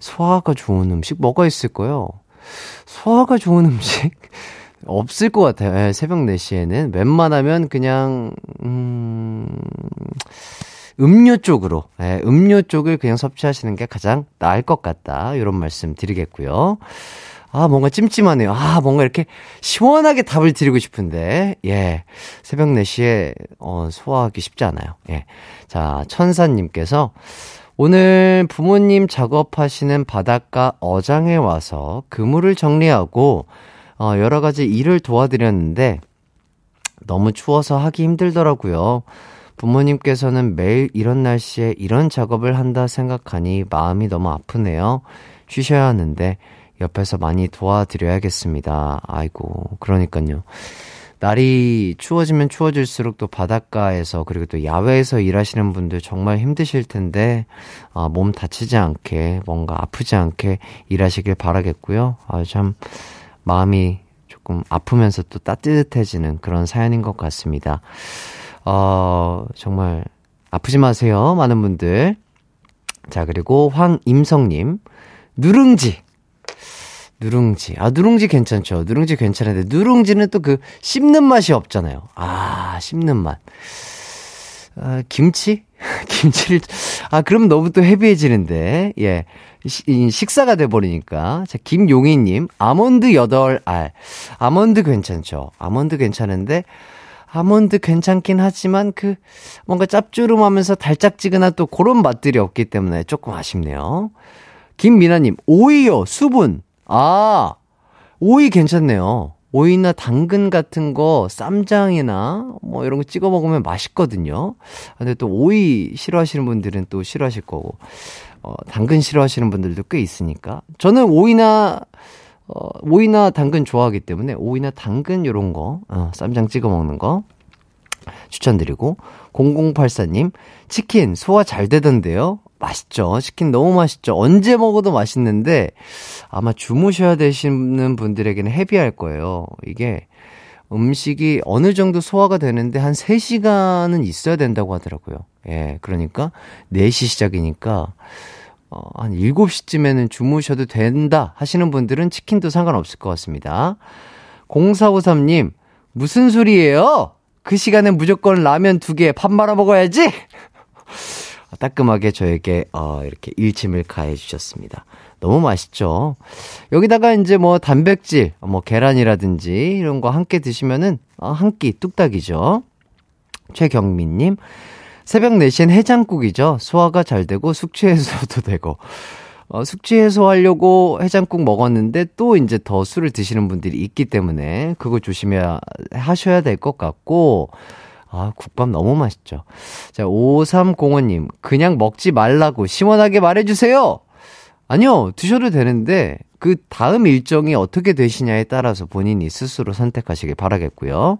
소화가 좋은 음식 뭐가 있을까요? 소화가 좋은 음식 없을 것 같아요. 예, 새벽 4시에는 웬만하면 그냥 음 음료 쪽으로 예, 음료 쪽을 그냥 섭취하시는 게 가장 나을 것 같다. 이런 말씀 드리겠고요. 아, 뭔가 찜찜하네요. 아, 뭔가 이렇게 시원하게 답을 드리고 싶은데, 예. 새벽 4시에, 어, 소화하기 쉽지 않아요. 예. 자, 천사님께서, 오늘 부모님 작업하시는 바닷가 어장에 와서 그물을 정리하고, 어, 여러 가지 일을 도와드렸는데, 너무 추워서 하기 힘들더라고요. 부모님께서는 매일 이런 날씨에 이런 작업을 한다 생각하니 마음이 너무 아프네요. 쉬셔야 하는데, 옆에서 많이 도와드려야겠습니다. 아이고, 그러니까요. 날이 추워지면 추워질수록 또 바닷가에서 그리고 또 야외에서 일하시는 분들 정말 힘드실 텐데 아, 몸 다치지 않게 뭔가 아프지 않게 일하시길 바라겠고요. 아, 참 마음이 조금 아프면서 또 따뜻해지는 그런 사연인 것 같습니다. 어, 정말 아프지 마세요. 많은 분들. 자, 그리고 황임성님. 누룽지. 누룽지. 아, 누룽지 괜찮죠. 누룽지 괜찮은데, 누룽지는 또 그 씹는 맛이 없잖아요. 아, 씹는 맛. 아, 김치? 김치를, 아, 그럼 너무 또 헤비해지는데, 예. 시, 식사가 돼버리니까. 자, 김용희님, 아몬드 8알. 아몬드 괜찮죠. 아몬드 괜찮은데, 아몬드 괜찮긴 하지만 그, 뭔가 짭조름하면서 달짝지근한 또 그런 맛들이 없기 때문에 조금 아쉽네요. 김미나님, 오이요, 수분. 아, 오이 괜찮네요. 오이나 당근 같은 거 쌈장이나 뭐 이런 거 찍어 먹으면 맛있거든요. 근데 또 오이 싫어하시는 분들은 또 싫어하실 거고, 어, 당근 싫어하시는 분들도 꽤 있으니까. 저는 오이나, 어, 오이나 당근 좋아하기 때문에 오이나 당근 요런 거, 어, 쌈장 찍어 먹는 거 추천드리고, 0084님, 치킨 소화 잘 되던데요? 맛있죠. 치킨 너무 맛있죠. 언제 먹어도 맛있는데 아마 주무셔야 되시는 분들에게는 헤비할 거예요. 이게 음식이 어느 정도 소화가 되는데 한 3시간은 있어야 된다고 하더라고요. 예, 그러니까 4시 시작이니까 어, 한 7시쯤에는 주무셔도 된다 하시는 분들은 치킨도 상관없을 것 같습니다. 0453님, 무슨 소리예요? 그 시간에 무조건 라면 두 개 밥 말아 먹어야지? 따끔하게 저에게 어, 이렇게 일침을 가해 주셨습니다. 너무 맛있죠. 여기다가 이제 뭐 단백질, 뭐 계란이라든지 이런 거 함께 드시면은 어, 한끼 뚝딱이죠. 최경민님, 새벽 4시엔 해장국이죠. 소화가 잘 되고 숙취 해소도 되고. 어, 숙취 해소하려고 해장국 먹었는데 또 이제 더 술을 드시는 분들이 있기 때문에 그거 조심해야 하셔야 될 것 같고 아, 국밥 너무 맛있죠. 자, 5305님, 그냥 먹지 말라고 시원하게 말해주세요! 아니요, 드셔도 되는데, 그 다음 일정이 어떻게 되시냐에 따라서 본인이 스스로 선택하시길 바라겠고요.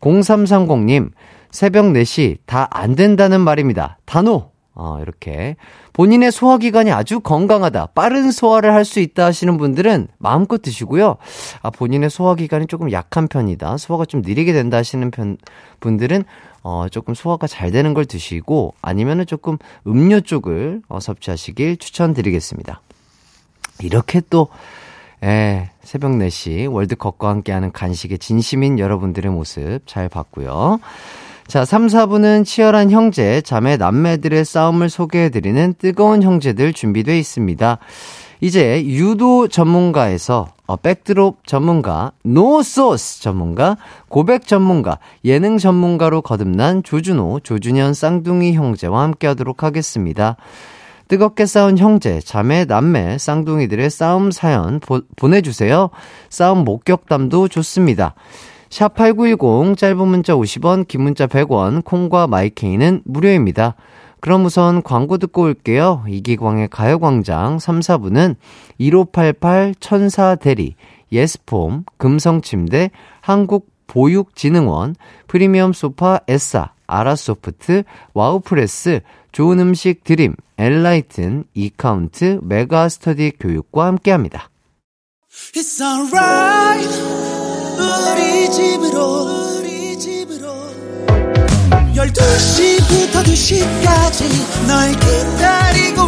0330님, 새벽 4시 다 안 된다는 말입니다. 단호! 어, 이렇게. 본인의 소화기관이 아주 건강하다, 빠른 소화를 할 수 있다 하시는 분들은 마음껏 드시고요. 아, 본인의 소화기관이 조금 약한 편이다, 소화가 좀 느리게 된다 하시는 편, 분들은 어, 조금 소화가 잘 되는 걸 드시고 아니면은 조금 음료 쪽을 어, 섭취하시길 추천드리겠습니다. 이렇게 또, 에, 새벽 4시 월드컵과 함께하는 간식의 진심인 여러분들의 모습 잘 봤고요. 자, 3, 4부는 치열한 형제, 자매, 남매들의 싸움을 소개해드리는 뜨거운 형제들 준비되어 있습니다. 이제 유도 전문가에서 어, 백드롭 전문가, 노소스 전문가, 고백 전문가, 예능 전문가로 거듭난 조준호, 조준현 쌍둥이 형제와 함께 하도록 하겠습니다. 뜨겁게 싸운 형제, 자매, 남매, 쌍둥이들의 싸움 사연 보, 보내주세요. 싸움 목격담도 좋습니다. 샵8910 짧은 문자 50원, 긴 문자 100원, 콩과 마이케이는 무료입니다. 그럼 우선 광고 듣고 올게요. 이기광의 가요광장 3, 4부는 1588 천사대리, 예스폼, 금성침대, 한국보육진흥원, 프리미엄 소파 에싸, 아라소프트, 와우프레스, 좋은 음식 드림, 엔라이튼, 이카운트, 메가스터디 교육과 함께합니다. It's alright 우리 집으로. 우리 집으로 12시부터 2시까지 널 기다리고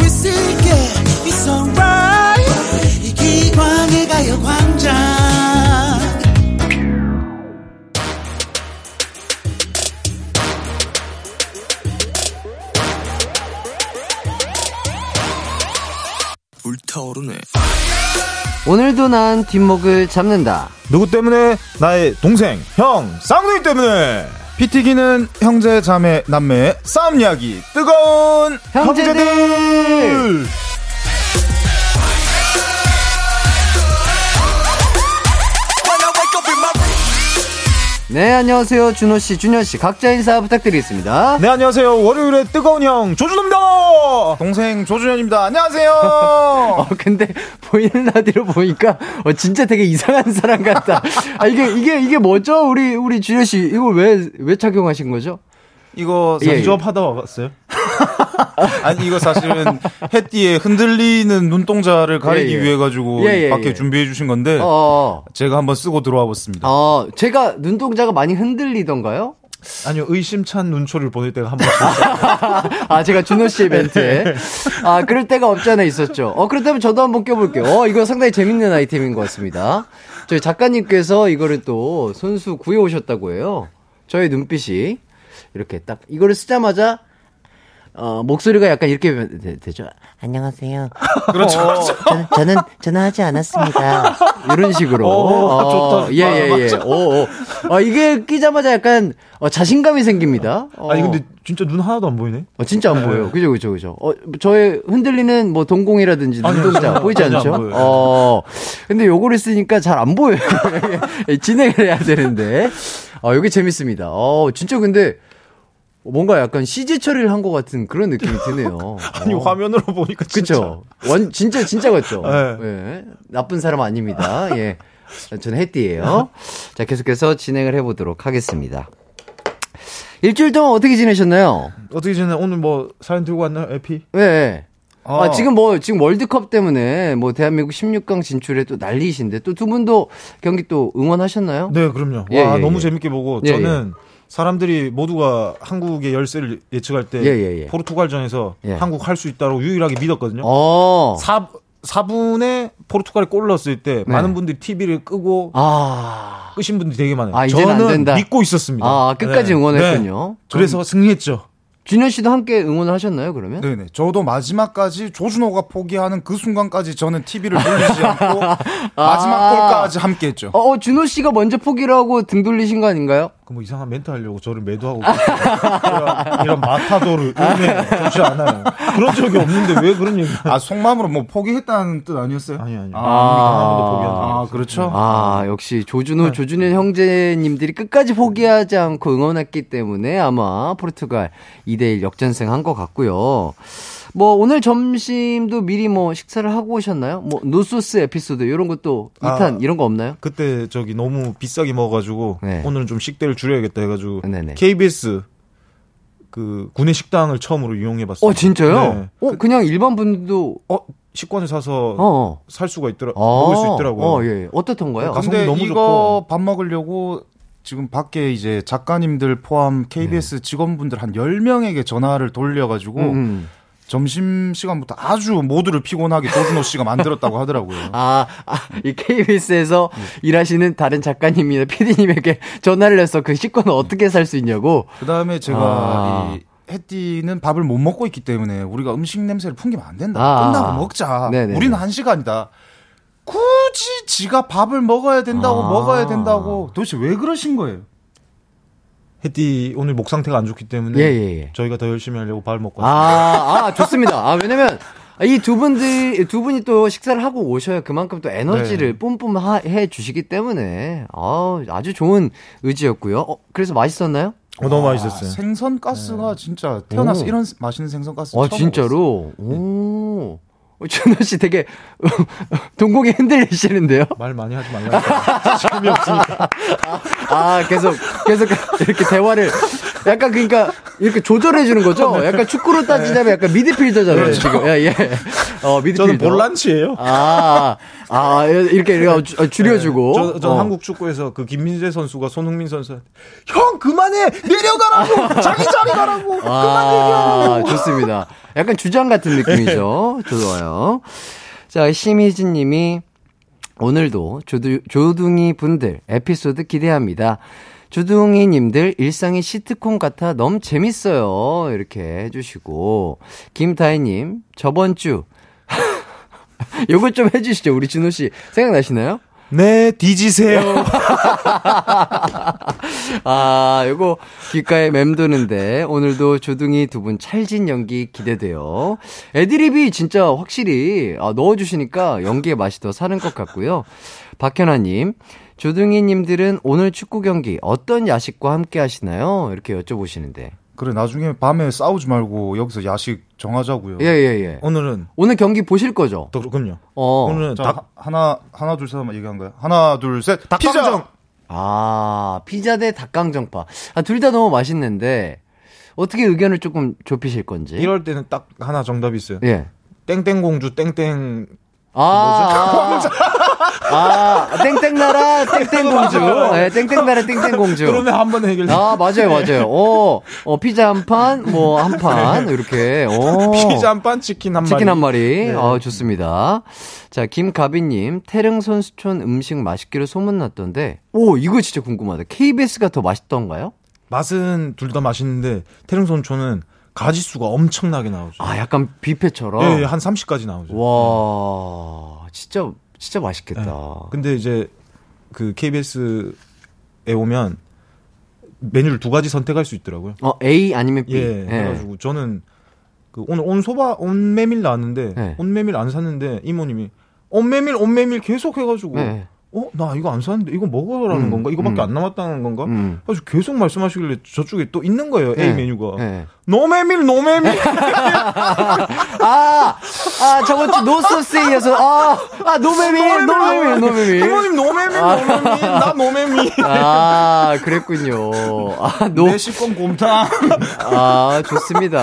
오늘도 난 뒷목을 잡는다. 누구 때문에? 나의 동생, 형, 쌍둥이 때문에! 피튀기는 형제, 자매, 남매의 싸움 이야기. 뜨거운 형제들! 형제들! 네, 안녕하세요. 준호 씨, 준현 씨. 각자 인사 부탁드리겠습니다. 네, 안녕하세요. 월요일에 뜨거운 형, 조준호입니다! 동생 조준현입니다. 안녕하세요! 어, 근데 보이는 라디오 보니까 어, 진짜 되게 이상한 사람 같다. 아, 이게, 이게, 이게 뭐죠? 우리, 우리 준현 씨. 이거 왜, 왜 착용하신 거죠? 이거 예, 예. 사조업 하다 와봤어요? 아니 이거 사실은 해띠의 흔들리는 눈동자를 가리기 예, 예. 위해 가지고 예, 예, 밖에 예. 준비해 주신 건데 어, 제가 한번 쓰고 들어와 봤습니다. 어, 제가 눈동자가 많이 흔들리던가요? 아니요 의심찬 눈초리를 보낼 때가 한 번. 아, 제가 준호 씨의 멘트에. 아, 그럴 때가 없지 않아 있었죠. 어, 그렇다면 저도 한번 껴볼게요. 어, 이거 상당히 재밌는 아이템인 것 같습니다. 저희 작가님께서 이거를 또 손수 구해 오셨다고 해요. 저의 눈빛이. 이렇게 딱, 이거를 쓰자마자, 어, 목소리가 약간 이렇게 되, 되죠. 안녕하세요. 그렇죠. 저는, 저는, 저는 하지 않았습니다. 이런 식으로. 오, 어, 좋다. 예, 아, 예, 예. 오, 오. 어, 이게 끼자마자 약간, 어, 자신감이 생깁니다. 어. 아니 근데 진짜 눈 하나도 안 보이네. 어, 진짜 안 보여요. 그죠, 그죠, 그죠. 어, 저의 흔들리는 뭐 동공이라든지 눈동자 보이지 않죠? 안 보여요. 어, 근데 요거를 쓰니까 잘 안 보여요. 진행을 해야 되는데. 어, 여기 재밌습니다. 어, 진짜 근데 뭔가 약간 CG 처리를 한 것 같은 그런 느낌이 드네요. 아니 어. 화면으로 보니까 진짜. 그쵸. 완, 진짜, 진짜 같죠? 네. 예. 나쁜 사람 아닙니다. 예. 저는 해띠예요 자, 계속해서 진행을 해보도록 하겠습니다. 일주일 동안 어떻게 지내셨나요? 어떻게 지내? 오늘 뭐 사연 들고 왔나요? 에피? 예, 예. 아, 아. 지금 뭐, 지금 월드컵 때문에 뭐 대한민국 16강 진출에 또 난리이신데 또 두 분도 경기 또 응원하셨나요? 네, 그럼요. 예, 와 예, 너무 예. 재밌게 보고 예, 저는 사람들이 모두가 한국의 열세를 예측할 때 예, 예, 예. 포르투갈전에서 예. 한국 할 수 있다고 유일하게 믿었거든요. 어. 4, 4분에 포르투갈이 골 넣었을 때 네. 많은 분들이 TV를 끄고 아. 끄신 분들이 되게 많아요. 아, 저는 된다. 믿고 있었습니다. 아, 끝까지 네. 응원했군요. 네. 그래서 승리했죠. 준현 씨도 함께 응원을 하셨나요, 그러면? 네네. 저도 마지막까지 조준호가 포기하는 그 순간까지 저는 TV를 돌리지 않고 마지막 골까지 함께 했죠. 어, 어, 준호 씨가 먼저 포기를 하고 등 돌리신 거 아닌가요? 그뭐 이상한 멘트 하려고 저를 매도하고 이런, 이런 마타도를 응해 좋지 않아요. 그런 적이 없는데 왜 그런 얘기? 아 속마음으로 뭐 포기했다는 뜻 아니었어요? 아니 아니. 아, 아 없어요. 그렇죠. 아, 역시 조준호, 조준현 형제님들이 끝까지 포기하지 않고 응원했기 때문에 아마 포르투갈 2대1 역전승 한 것 같고요. 뭐, 오늘 점심도 미리 뭐 식사를 하고 오셨나요? 뭐, 노소스 에피소드, 이런 것도 2탄, 아. 이런 거 없나요? 그때 저기 너무 비싸게 먹어가지고 네. 오늘은 좀 식대를 줄여야겠다 해가지고 네네. KBS 그 구내 식당을 처음으로 이용해봤어요. 어, 진짜요? 네. 어, 그냥 일반 분들도, 어 식권을 사서 어, 어. 살 수가 있더라. 아, 먹을 수 있더라고요. 어, 예. 어떻던가요? 가성비 근데 너무 이거 좋고. 밥 먹으려고 지금 밖에 이제 작가님들 포함 KBS 직원분들 한 10명에게 전화를 돌려가지고 음. 점심 시간부터 아주 모두를 피곤하게 조준호 씨가 만들었다고 하더라고요. 아, 아, 이 KBS에서 일하시는 다른 작가님이나 PD님에게 전화를 해서 그 식권을 어떻게 살 수 있냐고. 그 다음에 제가 아. 이 해띠는 밥을 못 먹고 있기 때문에 우리가 음식 냄새를 풍기면 안 된다. 아. 끝나고 먹자. 네네네. 우리는 한 시간이다. 굳이 지가 밥을 먹어야 된다고 아. 먹어야 된다고 도대체 왜 그러신 거예요? 해띠 오늘 목 상태가 안 좋기 때문에 예, 예, 예. 저희가 더 열심히 하려고 밥 먹고 왔습니다. 아, 아, 좋습니다. 아, 왜냐면, 이 두 분들, 두 분이 또 식사를 하고 오셔야 그만큼 또 에너지를 네. 뿜뿜 하, 해 주시기 때문에, 아 아주 좋은 의지였고요. 어, 그래서 맛있었나요? 어, 너무 아, 맛있었어요. 생선 가스가 진짜 태어나서 오. 이런 맛있는 생선 가스 아, 처음 진짜로? 오. 어, 준호 씨 되게, 동공이 흔들리시는데요? 말 많이 하지 말라니까. 재미없으니까. 아, 계속, 계속 이렇게 대화를. 약간 그러니까 이렇게 조절해 주는 거죠. 약간 축구로 따지자면 약간 미드필더잖아요 지금. 예, 예. 어 미드필더. 저는 볼란치예요. 아, 아 이렇게 이렇게 주- 줄여주고. 저, 저 어. 한국 축구에서 그 김민재 선수가 손흥민 선수한테 형 그만해 내려가라고 자기 자리 가라고 아, 좋습니다. 약간 주장 같은 느낌이죠. 좋아요. 자, 심희진 님이 오늘도 조두, 조둥이 분들 에피소드 기대합니다. 조둥이 님들 일상이 시트콤 같아 너무 재밌어요. 이렇게 해주시고. 김다희 님, 저번 주. 요거 좀 해주시죠. 우리 진호 씨. 생각나시나요? 네 뒤지세요 아, 요거 귓가에 맴도는데 오늘도 조둥이 두 분 찰진 연기 기대돼요. 애드립이 진짜 확실히 아, 넣어주시니까 연기의 맛이 더 사는 것 같고요. 박현아님, 조둥이님들은 오늘 축구 경기 어떤 야식과 함께 하시나요? 이렇게 여쭤보시는데. 그래 나중에 밤에 싸우지 말고 여기서 야식 정하자고요. 예, 예, 예. 오늘은 오늘 경기 보실 거죠? 또 그럼요 어. 오늘은 자, 닭 하- 하나 하나 둘셋 한번 얘기한 거야. 하나 둘 셋. 닭강정 피자. 아, 피자 대 닭강정파. 아, 둘 다 너무 맛있는데, 어떻게 의견을 조금 좁히실 건지. 이럴 때는 딱 하나 정답이 있어요 예. 땡땡공주 땡땡 아, 아, 아, 땡땡나라, 땡땡공주. 네, 땡땡나라, 땡땡공주. 그러면 한 번에 해결돼 아, 맞아요, 맞아요. 어, 어, 피자 한 판, 뭐, 한 판, 이렇게. 어. 피자 한 판 치킨 한 마리 치킨 한 마리. 네. 어, 좋습니다. 자, 김가비님, 태릉 선수촌 음식 맛있기로 소문났던데, 오, 이거 진짜 궁금하다. KBS가 더 맛있던가요? 맛은 둘 다 맛있는데 태릉선초는 가지수가 엄청나게 나오죠 아, 약간 뷔페처럼? 예, 예, 한 30까지 나오죠 와, 진짜, 진짜 맛있겠다. 네. 근데 이제 그 KBS에 오면 메뉴를 두 가지 선택할 수 있더라고요. 어, A 아니면 B. 예, 그래가지고 저는 그 오늘 온소바 온메밀 나왔는데 네. 온메밀 안 샀는데 이모님이 온메밀 온메밀 계속 해가지고 네. 어나 이거 안 샀는데 이거 먹으라는 음, 건가 이거밖에 음. 안 남았다는 건가 음. 그래서 계속 말씀하시길래 저쪽에 또 있는 거예요 A 네. 메뉴가 네. 노메밀 노메밀 아, 아, 저번 주 노소스에 이어서, 아, 아, 노메밀, 노메밀, 노메밀. 이모님 노메밀 노메밀 나 노메밀 아, 그랬군요. 아, 노, 내 식권 곰탕. 아, 좋습니다.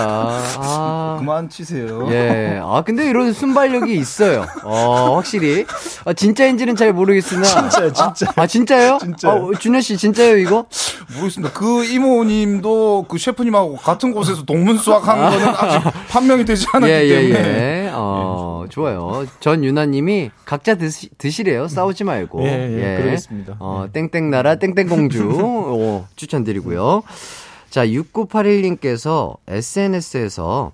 아. 그만 치세요. 예. 아, 근데 이런 순발력이 있어요. 어, 확실히. 아, 진짜인지는 잘 모르겠으나. 진짜요, 진짜. 아, 진짜요? 진짜요. 어, 준현 씨, 진짜요, 이거? 모르겠습니다. 그 이모님도 그 셰프님하고 같은 곳에 서 동문 수학한 거는 아직 판명이 되지 않았기 예, 예, 때문에. 예. 어, 좋아요. 전 유나님이 각자 드시, 드시래요. 싸우지 말고. 예, 예, 그러겠습니다. 어, 땡땡 나라, 땡땡 공주. 오, 추천드리고요. 자, 6981님께서 SNS에서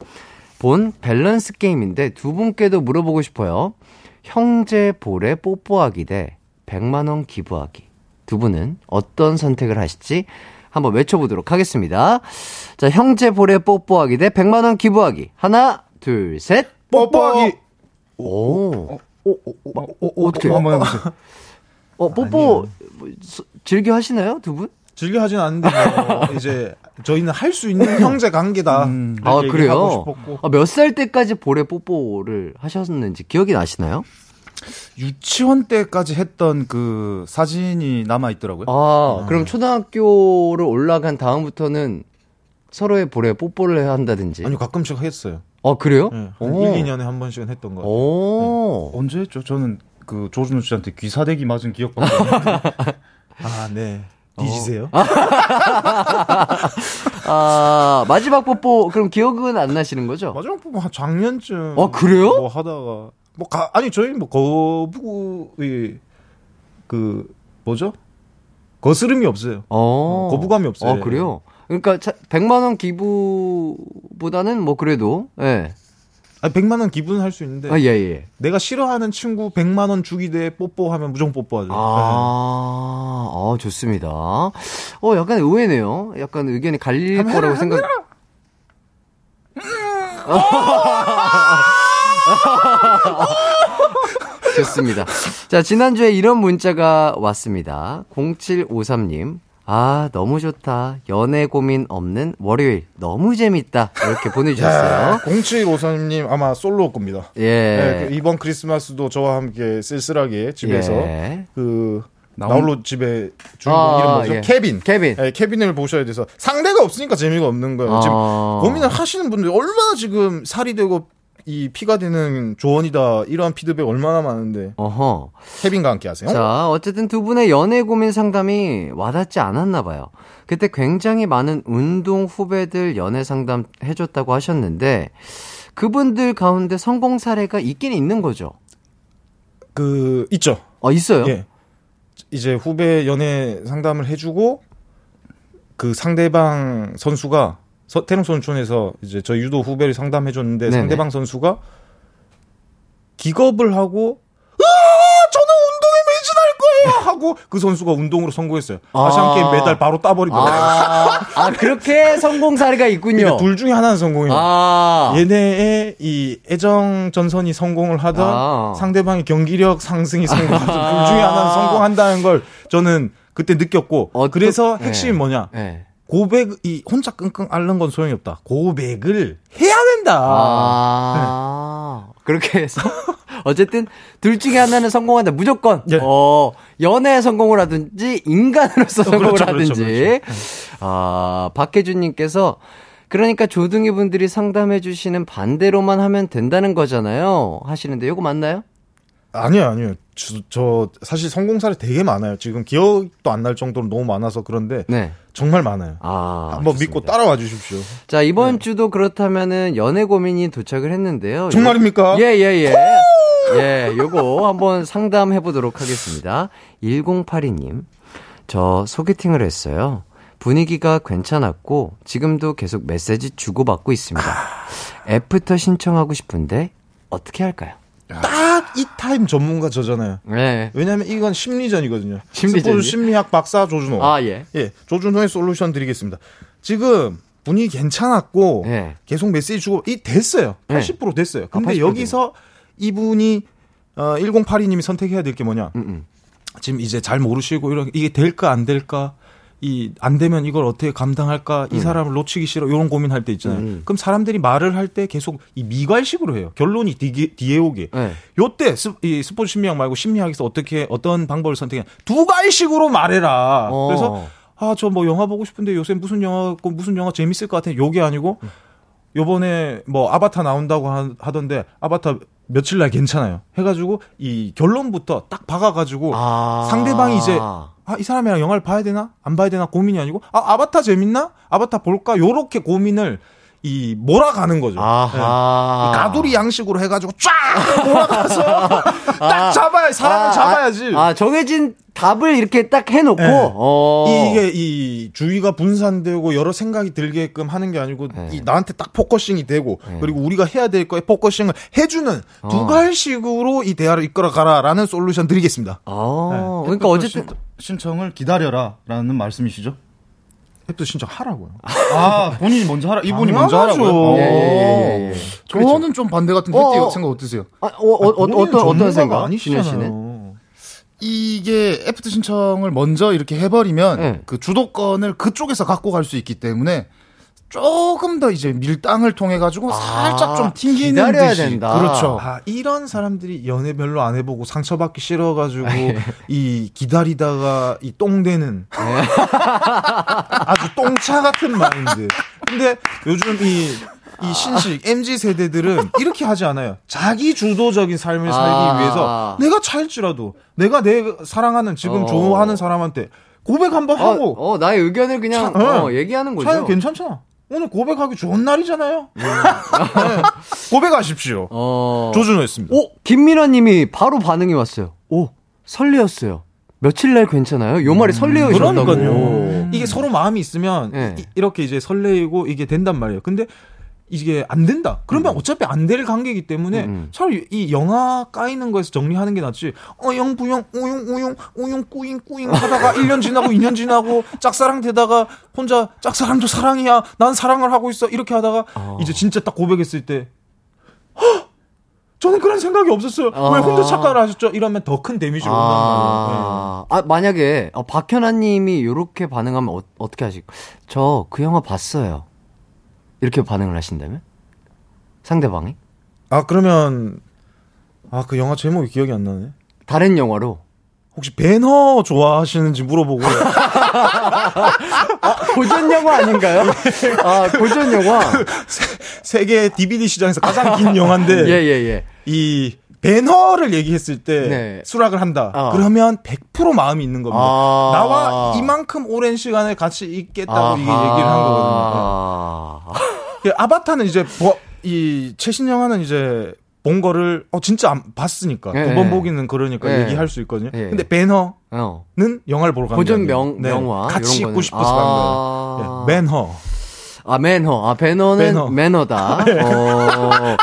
본 밸런스 게임인데 두 분께도 물어보고 싶어요. 형제 볼에 뽀뽀하기 대 100만원 기부하기. 두 분은 어떤 선택을 하실지 한번 외쳐보도록 하겠습니다. 자, 형제 볼에 뽀뽀하기 대 100만원 기부하기. 하나, 둘, 셋. 뽀뽀하기 오. 오, 오, 오, 어떻게? 한번 해보세요. 어, 뽀뽀 뭐, 서- 즐겨 하시나요, 두 분? 즐겨 하진 않는데 뭐 이제 저희는 할 수 있는 형제 관계다. 음. 아, 그래요? 아, 몇 살 때까지 볼에 뽀뽀를 하셨는지 기억이 나시나요? 유치원 때까지 했던 그 사진이 남아 있더라고요. 아, 그럼 초등학교를 올라간 다음부터는 서로의 볼에 뽀뽀를 해야 한다든지. 아니 가끔씩 했어요. 어, 그래요? 네, 한 오. 1, 2년에 한 번씩은 했던 거 같아요. 오. 언제 했죠? 저는 그 조준호 씨한테 귀사대기 맞은 기억밖에. 아, 네. 뒤지세요? 아, 마지막 뽀뽀, 그럼 기억은 안 나시는 거죠? 마지막 한 작년쯤. 어, 그래요? 뭐 하다가 뭐 가, 아니 저희 뭐 거부의 그 뭐죠? 거스름이 없어요. 어. 거부감이 없어요. 어, 그래요? 그러니까 100만 원 기부보다는 뭐 그래도, 예. 아니 100만 원 기부는 할 수 있는데 아, 예, 예. 내가 싫어하는 친구 100만 원 주기 대 뽀뽀하면 무조건 뽀뽀하죠. 네. 아, 어, 좋습니다. 어, 약간 의외네요. 약간 의견이 갈릴 거라고 생각. 좋습니다. 자, 지난주에 이런 문자가 왔습니다. 0753님. 아, 너무 좋다. 연애 고민 없는 월요일. 너무 재밌다. 이렇게 보내주셨어요. 0753님 아마 솔로일 겁니다. 예. 네, 그 이번 크리스마스도 저와 함께 쓸쓸하게 집에서 예. 그 나홀로 집에 주인공 아, 이름 뭐죠? 예. 케빈. 케빈. 예, 케빈을 보셔야 돼서 상대가 없으니까 재미가 없는 거예요. 지금 아. 고민을 하시는 분들 얼마나 지금 살이 되고 이 피가 되는 조언이다 이러한 피드백 얼마나 많은데 어허. 케빈과 함께 하세요. 자, 어쨌든 두 분의 연애 고민 상담이 와닿지 않았나 봐요. 그때 굉장히 많은 운동 후배들 연애 상담 해줬다고 하셨는데, 그분들 가운데 성공 사례가 있긴 있는 거죠. 그 있죠. 어, 있어요? 예. 이제 후배 연애 상담을 해주고 그 상대방 선수가 서, 태릉 선촌에서 이제 저 유도 후배를 상담해 줬는데 네네. 상대방 선수가 기겁을 하고 아 저는 운동에 매진할 거예요 하고 그 선수가 운동으로 성공했어요. 아시안 아. 게임 메달 바로 따버리더라고요. 아, 아, 그렇게 성공 사례가 있군요. 둘 중에 하나는 성공이에요. 아. 얘네의 이 애정 전선이 성공을 하던 아. 상대방의 경기력 상승이 성공하던 둘 중에 하나는 성공한다는 걸 저는 그때 느꼈고 어, 그래서 또- 핵심이 네. 뭐냐 네. 고백 이 혼자 끙끙 앓는 건 소용이 없다. 고백을 해야 된다. 아, 그렇게 해서? 어쨌든 둘 중에 하나는 성공한다. 무조건. 예. 어 연애 성공을 하든지 인간으로서 성공을 그렇죠, 그렇죠, 하든지 아 박혜준 님께서 그러니까 조둥이 분들이 상담해 주시는 반대로만 하면 된다는 거잖아요. 하시는데 이거 맞나요? 아니요 아니요 저, 저 사실 성공 사례 되게 많아요 지금 기억도 안 날 정도로 너무 많아서 그런데 네. 정말 많아요 아 한번. 믿고 따라와 주십시오 자 이번 주도 그렇다면은 연애 고민이 도착을 했는데요. 정말입니까? 예예 예. 예, 요거 한번 상담해 보도록 하겠습니다. 1082님, 저 소개팅을 했어요. 분위기가 괜찮았고 지금도 계속 메시지 주고받고 있습니다. 애프터 신청하고 싶은데 어떻게 할까요? 딱 이 타임 전문가 저잖아요 네. 왜냐면 이건 심리전이거든요. 스포츠 심리학 박사 조준호. 아 예. 예, 조준호의 솔루션 드리겠습니다. 지금 분위기 괜찮았고 예. 계속 메시지 주고 이 됐어요. 네. 80% 됐어요. 근데 80% 여기서 이분이 어 1082님이 선택해야 될 게 뭐냐? 음, 음. 지금 이제 잘 모르시고 이런 이게 될까 안 될까? 이 안 되면 이걸 어떻게 감당할까? 이 사람을 놓치기 싫어. 이런 고민할 때 있잖아요. 음. 그럼 사람들이 말을 할 때 계속 이 미괄식으로 해요. 결론이 뒤에, 뒤에 오게. 네. 요때 스, 이 스포츠 심리학 말고 심리학에서 어떻게 어떤 방법을 선택해 두 가지식으로 말해라. 어. 그래서 아 저 뭐 영화 보고 싶은데 요새 무슨 영화 무슨 영화 재밌을 것 같아. 요게 아니고 요번에 뭐 아바타 나온다고 하, 하던데 아바타 며칠 날 괜찮아요. 해가지고 이 결론부터 딱 박아가지고 아. 상대방이 이제 아, 이 사람이랑 영화를 봐야 되나? 안 봐야 되나? 고민이 아니고, 아, 아바타 재밌나? 아바타 볼까? 요렇게 고민을, 이, 몰아가는 거죠. 아하. 예. 가두리 양식으로 해가지고 쫙 몰아가서 딱 잡아야, 사람을 아, 잡아야지. 아, 정해진 답을 이렇게 딱 해놓고 네. 어. 이게 이 주의가 분산되고 여러 생각이 들게끔 하는 게 아니고 네. 이 나한테 딱 focusing이 되고 그리고 우리가 해야 될 거에 focusing을 해주는 어. 두괄식으로 이 대화를 이끌어가라라는 솔루션 드리겠습니다. 어. 네. 그러니까 어쨌든 신청을 기다려라라는 말씀이시죠? 애프터 신청 하라고요. 아 본인이 먼저 하라 이분이 먼저 당연하죠. 하라고요. 예, 예, 예, 예. 저는 좀 반대 같은데 어, 혜택 어. 생각 어떠세요? 아, 어, 어, 어, 본인은 어떤 생각? 신현 씨는? 아니시잖아요. 이게 애프터 신청을 먼저 이렇게 해버리면 네. 그 주도권을 그쪽에서 갖고 갈 수 있기 때문에 조금 더 이제 밀당을 통해 가지고 살짝 좀 튕기는 아, 기다려야 듯이 된다. 그렇죠. 아, 이런 사람들이 연애 별로 안 해보고 상처받기 싫어가지고 예. 이 기다리다가 이 똥되는 아주 똥차 같은 마인드. 근데 요즘 이, 이 신식 MZ 세대들은 이렇게 하지 않아요. 자기 주도적인 삶을 살기 아. 위해서 내가 차일지라도 내가 내 사랑하는 지금 어. 좋아하는 사람한테 고백 한번 어, 하고 어, 나의 의견을 그냥 차- 어, 네. 얘기하는 거죠. 차이 괜찮잖아. 오늘 고백하기 좋은 날이잖아요. 네. 고백하십시오. 어. 조준호였습니다. 오, 김민아 님이 바로 반응이 왔어요. 오, 설레었어요. 며칠 날 괜찮아요? 요 말이 설레어셨다고. 그러니까요. 이게 서로 마음이 있으면 네. 이, 렇게 이제 설레이고 이게 된단 말이에요. 근데 이게 안 된다. 그러면 어차피 안 될 관계이기 때문에 음. 차라리 이 영화 까이는 거에서 정리하는 게 낫지. 어영 부영 우용 우용 우용 꾸잉 꾸잉 하다가 1년 지나고 2년 지나고 짝사랑 되다가 혼자 짝사랑도 사랑이야. 난 사랑을 하고 있어. 이렇게 하다가 어. 이제 진짜 딱 고백했을 때 헉! 저는 그런 생각이 없었어요. 왜 아. 혼자 착각을 하셨죠? 이러면 더 큰 데미지가 말이에요. 아, 아, 만약에 어, 박현아 님이 요렇게 반응하면 어, 떻게 하실? 저그 영화 봤어요. 이렇게 반응을 하신다면? 상대방이? 아 그러면 아 그 영화 제목이 기억이 안 나네. 다른 영화로 혹시 배너 좋아하시는지 물어보고 고전 영화 아닌가요? 아, 고전 영화. 세계 DVD 시장에서 가장 긴 영화인데 예, 예, 예. 이 배너를 얘기했을 때 네. 수락을 한다. 어. 그러면 100% 마음이 있는 겁니다. 아. 나와 이만큼 오랜 시간을 같이 있겠다고 아하. 얘기를 한 거거든요. 예, 아바타는 이제 뭐, 이 최신 영화는 이제 본 거를 어 진짜 안 봤으니까 예, 두번 예. 보기는 그러니까 예. 얘기할 수 있거든요. 예. 근데 배너는 어. 영화를 보러 가는 고전 게 명, 아니에요. 네. 명화. 같이 있고. 싶어서 가는 거예요. 아. 예, 맨허. 아, 매너. 아, 배너는 매너. 매너다. 어.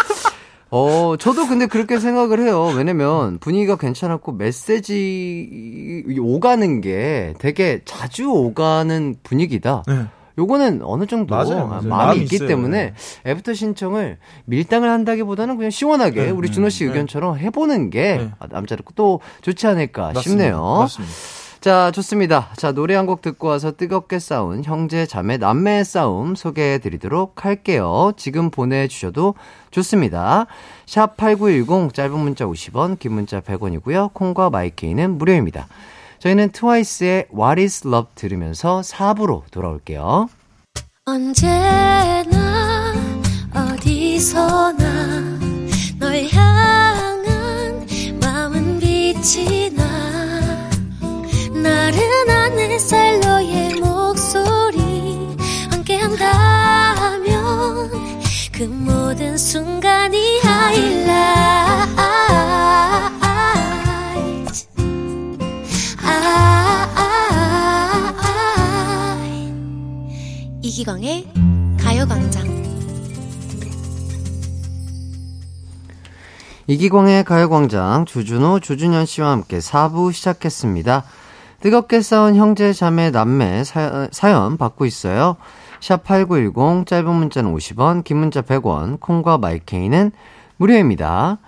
어, 저도 근데 그렇게 생각을 해요. 왜냐면 분위기가 괜찮았고 메시지 오가는 게 되게 자주 오가는 분위기다. 네. 요거는 어느 정도 맞아요, 맞아요. 마음이, 있기 있어요. 때문에 애프터 신청을 밀당을 한다기보다는 그냥 시원하게 네, 우리 네, 준호 씨 네. 의견처럼 해보는 게 네. 남자를 또 좋지 않을까 맞습니다. 싶네요. 맞습니다. 자, 좋습니다. 자, 노래 한 곡 듣고 와서 뜨겁게 싸운 형제, 자매, 남매의 싸움 소개해 드리도록 할게요. 지금 보내주셔도 좋습니다. 샵 8910, 짧은 문자 50원, 긴 문자 100원이고요. 콩과 마이케이는 무료입니다. 저희는 트와이스의 What is Love 들으면서 4부로 돌아올게요. 언제나 어디서나 널 향한 마음은 빛이 나 나른한 햇살 너의 목소리 함께한다면 그 모든 순간이 이기광의 가요광장. 이기광의 가요광장 주준호, 주준현 씨와 함께 4부 시작했습니다. 뜨겁게 싸운 형제, 자매, 남매 사연, 사연 받고 있어요. 샵8910, 짧은 문자는 50원, 긴 문자 100원, 콩과 마이케이는 무료입니다.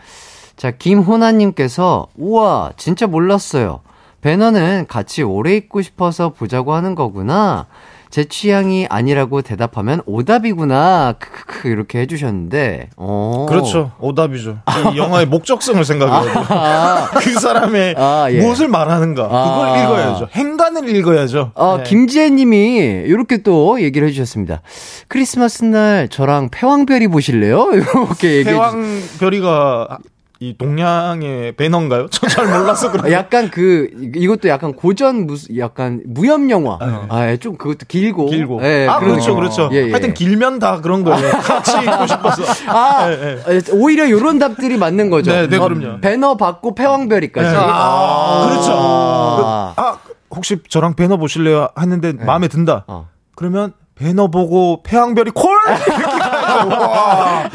자, 김호나님께서, 우와, 진짜 몰랐어요. 배너는 같이 오래 있고 싶어서 보자고 하는 거구나. 제 취향이 아니라고 대답하면 오답이구나. 크크크, 이렇게 해주셨는데, 어. 그렇죠. 오답이죠. 이 영화의 목적성을 생각해야죠. 아, 그 사람의 아, 예. 무엇을 말하는가. 그걸 아. 읽어야죠. 행간을 읽어야죠. 어, 네. 김지혜님이 이렇게 또 얘기를 해주셨습니다. 크리스마스 날 저랑 패왕별이 보실래요? 이렇게 얘기해 주셨 해왕별이가 이 동양의 배너인가요? 전잘 몰라서 그래요. 약간 그 이것도 약간 고전 무슨 약간 무협 영화. 아, 예, 좀 그것도 길고. 길고. 예, 아, 그렇죠. 그렇죠. 예, 예. 하여튼 길면 다 그런 거예요. 같이 있고 싶어서. 아, 예, 예, 오히려 요런 답들이 맞는 거죠. 네, 네, 어, 그럼요. 배너 받고 패왕별이까지. 네. 아, 그렇죠. 아. 아, 혹시 저랑 배너 보실래요? 했는데 마음에 든다. 어. 그러면 배너 보고 패왕별이 콜!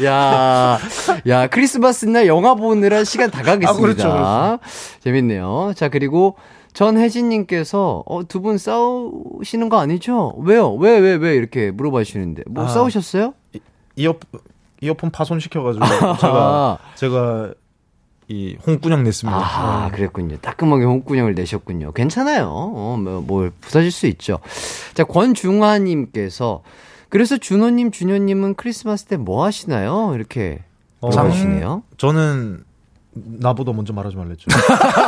야, 야, 크리스마스 날 영화 보느라 시간 다 가겠습니다. 아, 그렇죠, 그렇죠. 재밌네요. 자, 그리고 전혜진님께서, 어, 두 분 싸우시는 거 아니죠? 왜요? 왜, 왜, 왜? 이렇게 물어봐 주시는데. 뭐 아. 싸우셨어요? 이어, 이어폰 파손시켜가지고 제가, 제가 이 홍군형 냈습니다. 아, 그랬군요. 따끔하게 홍군형을 내셨군요. 괜찮아요. 어, 뭐, 뭘 부서질 수 있죠. 자, 권중화님께서, 그래서 준호님, 준현님은 크리스마스 때 뭐 하시나요? 이렇게 어, 물어보시네요. 저는 나보다 먼저 말하지 말랬죠.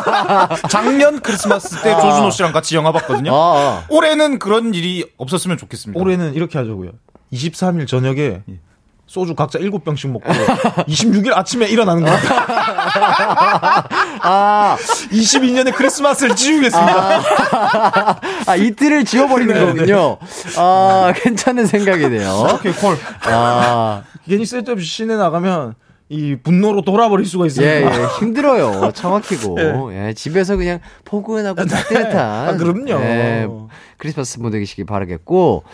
작년 크리스마스 때 조준호 씨랑 같이 영화 봤거든요. 아, 아. 올해는 그런 일이 없었으면 좋겠습니다. 올해는 이렇게 하자고요. 23일 저녁에 소주 각자 7병씩 먹고 26일 아침에 일어나는 겁니다. 아, 22년의 크리스마스를 지우겠습니다. 아, 이틀을 지워버리는 거군요. 아, 괜찮은 생각이네요. 오케이, 콜. 아, 괜히 쓸데없이 시내 나가면 이 분노로 돌아버릴 수가 예, 있습니다. 예, 힘들어요. 차 막히고. 예, 집에서 그냥 포근하고 따뜻한. 아, 그럼요. 예, 크리스마스 보내시길 바라겠고.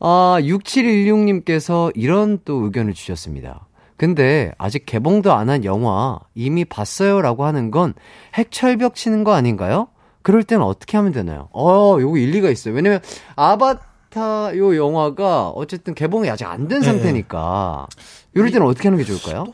아, 6716님께서 이런 또 의견을 주셨습니다. 근데 아직 개봉도 안 한 영화 이미 봤어요 라고 하는 건 핵철벽 치는 거 아닌가요? 그럴 때는 어떻게 하면 되나요? 어, 요거 일리가 있어요. 왜냐면 아바타 요 영화가 어쨌든 개봉이 아직 안된 네. 상태니까 이럴 때는 어떻게 하는 게 좋을까요?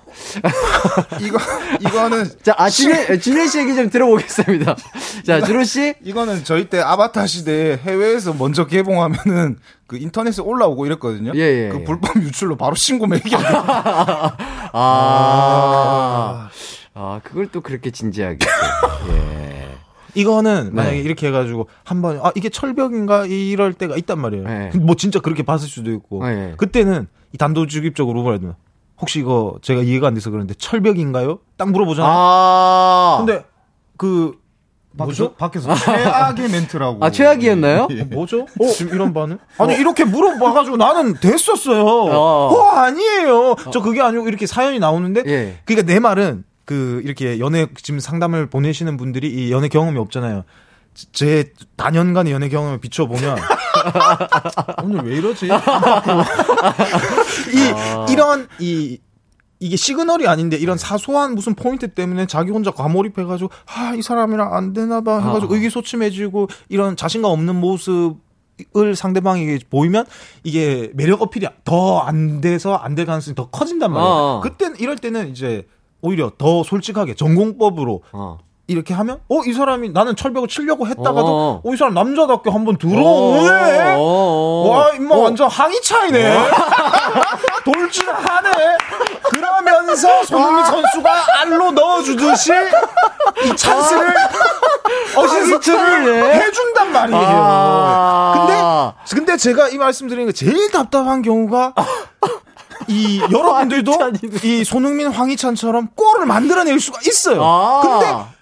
이거 이거는 자, 아, 준혜, 준혜 씨 얘기 좀 들어보겠습니다. 자, 준호 씨. 이거는 저희 때 아바타 시대 해외에서 먼저 개봉하면은 그 인터넷에 올라오고 이랬거든요. 예, 예, 그 예. 불법 유출로 바로 신고 매기야 돼. 아, 아, 그걸 또 그렇게 진지하게. 또. 예. 이거는 네. 만약에 이렇게 해가지고 한 번 아 이게 철벽인가 이럴 때가 있단 말이에요. 네. 뭐 진짜 그렇게 봤을 수도 있고 네. 그때는 이 단도직입적으로 물어야 된다. 혹시 이거 제가 이해가 안 돼서 그러는데 철벽인가요? 딱 물어보잖아. 아. 근데 그 뭐죠? 밖에서 최악의 멘트라고. 아, 최악이었나요? 어, 뭐죠? 지금 이런 반응? 아니 이렇게 물어봐가지고 나는 됐었어요. 어. 어, 아니에요. 저 그게 아니고 이렇게 사연이 나오는데 예. 그러니까 내 말은 그 이렇게 연애 지금 상담을 보내시는 분들이 이 연애 경험이 없잖아요. 제- 제 단연간의 연애 경험을 비춰보면 오늘 왜 이러지? 이 이런 이 이게 시그널이 아닌데 이런 사소한 무슨 포인트 때문에 자기 혼자 과몰입해가지고 아 이 사람이랑 안 되나봐 해가지고 아. 의기소침해지고 이런 자신감 없는 모습을 상대방에게 보이면 이게 매력 어필이 더 안 돼서 안 될 가능성이 더 커진단 말이에요. 어. 그땐 이럴 때는 이제 오히려 더 솔직하게 전공법으로 어. 이렇게 하면 어 이 사람이 나는 철벽을 치려고 했다가도 어. 어이 사람 남자답게 한번 들어오네. 어, 어, 어. 와 임마 어. 완전 항이 차이네. 돌진 하네. 그러면서 손흥민 선수가 알로 넣어주듯이 이 찬스를 어시스트를 해준단 말이에요. 아. 근데 근데 제가 이 말씀드리는 게 제일 답답한 경우가 이 여러분들도 이 손흥민 황희찬처럼 골을 만들어낼 수가 있어요. 아. 근데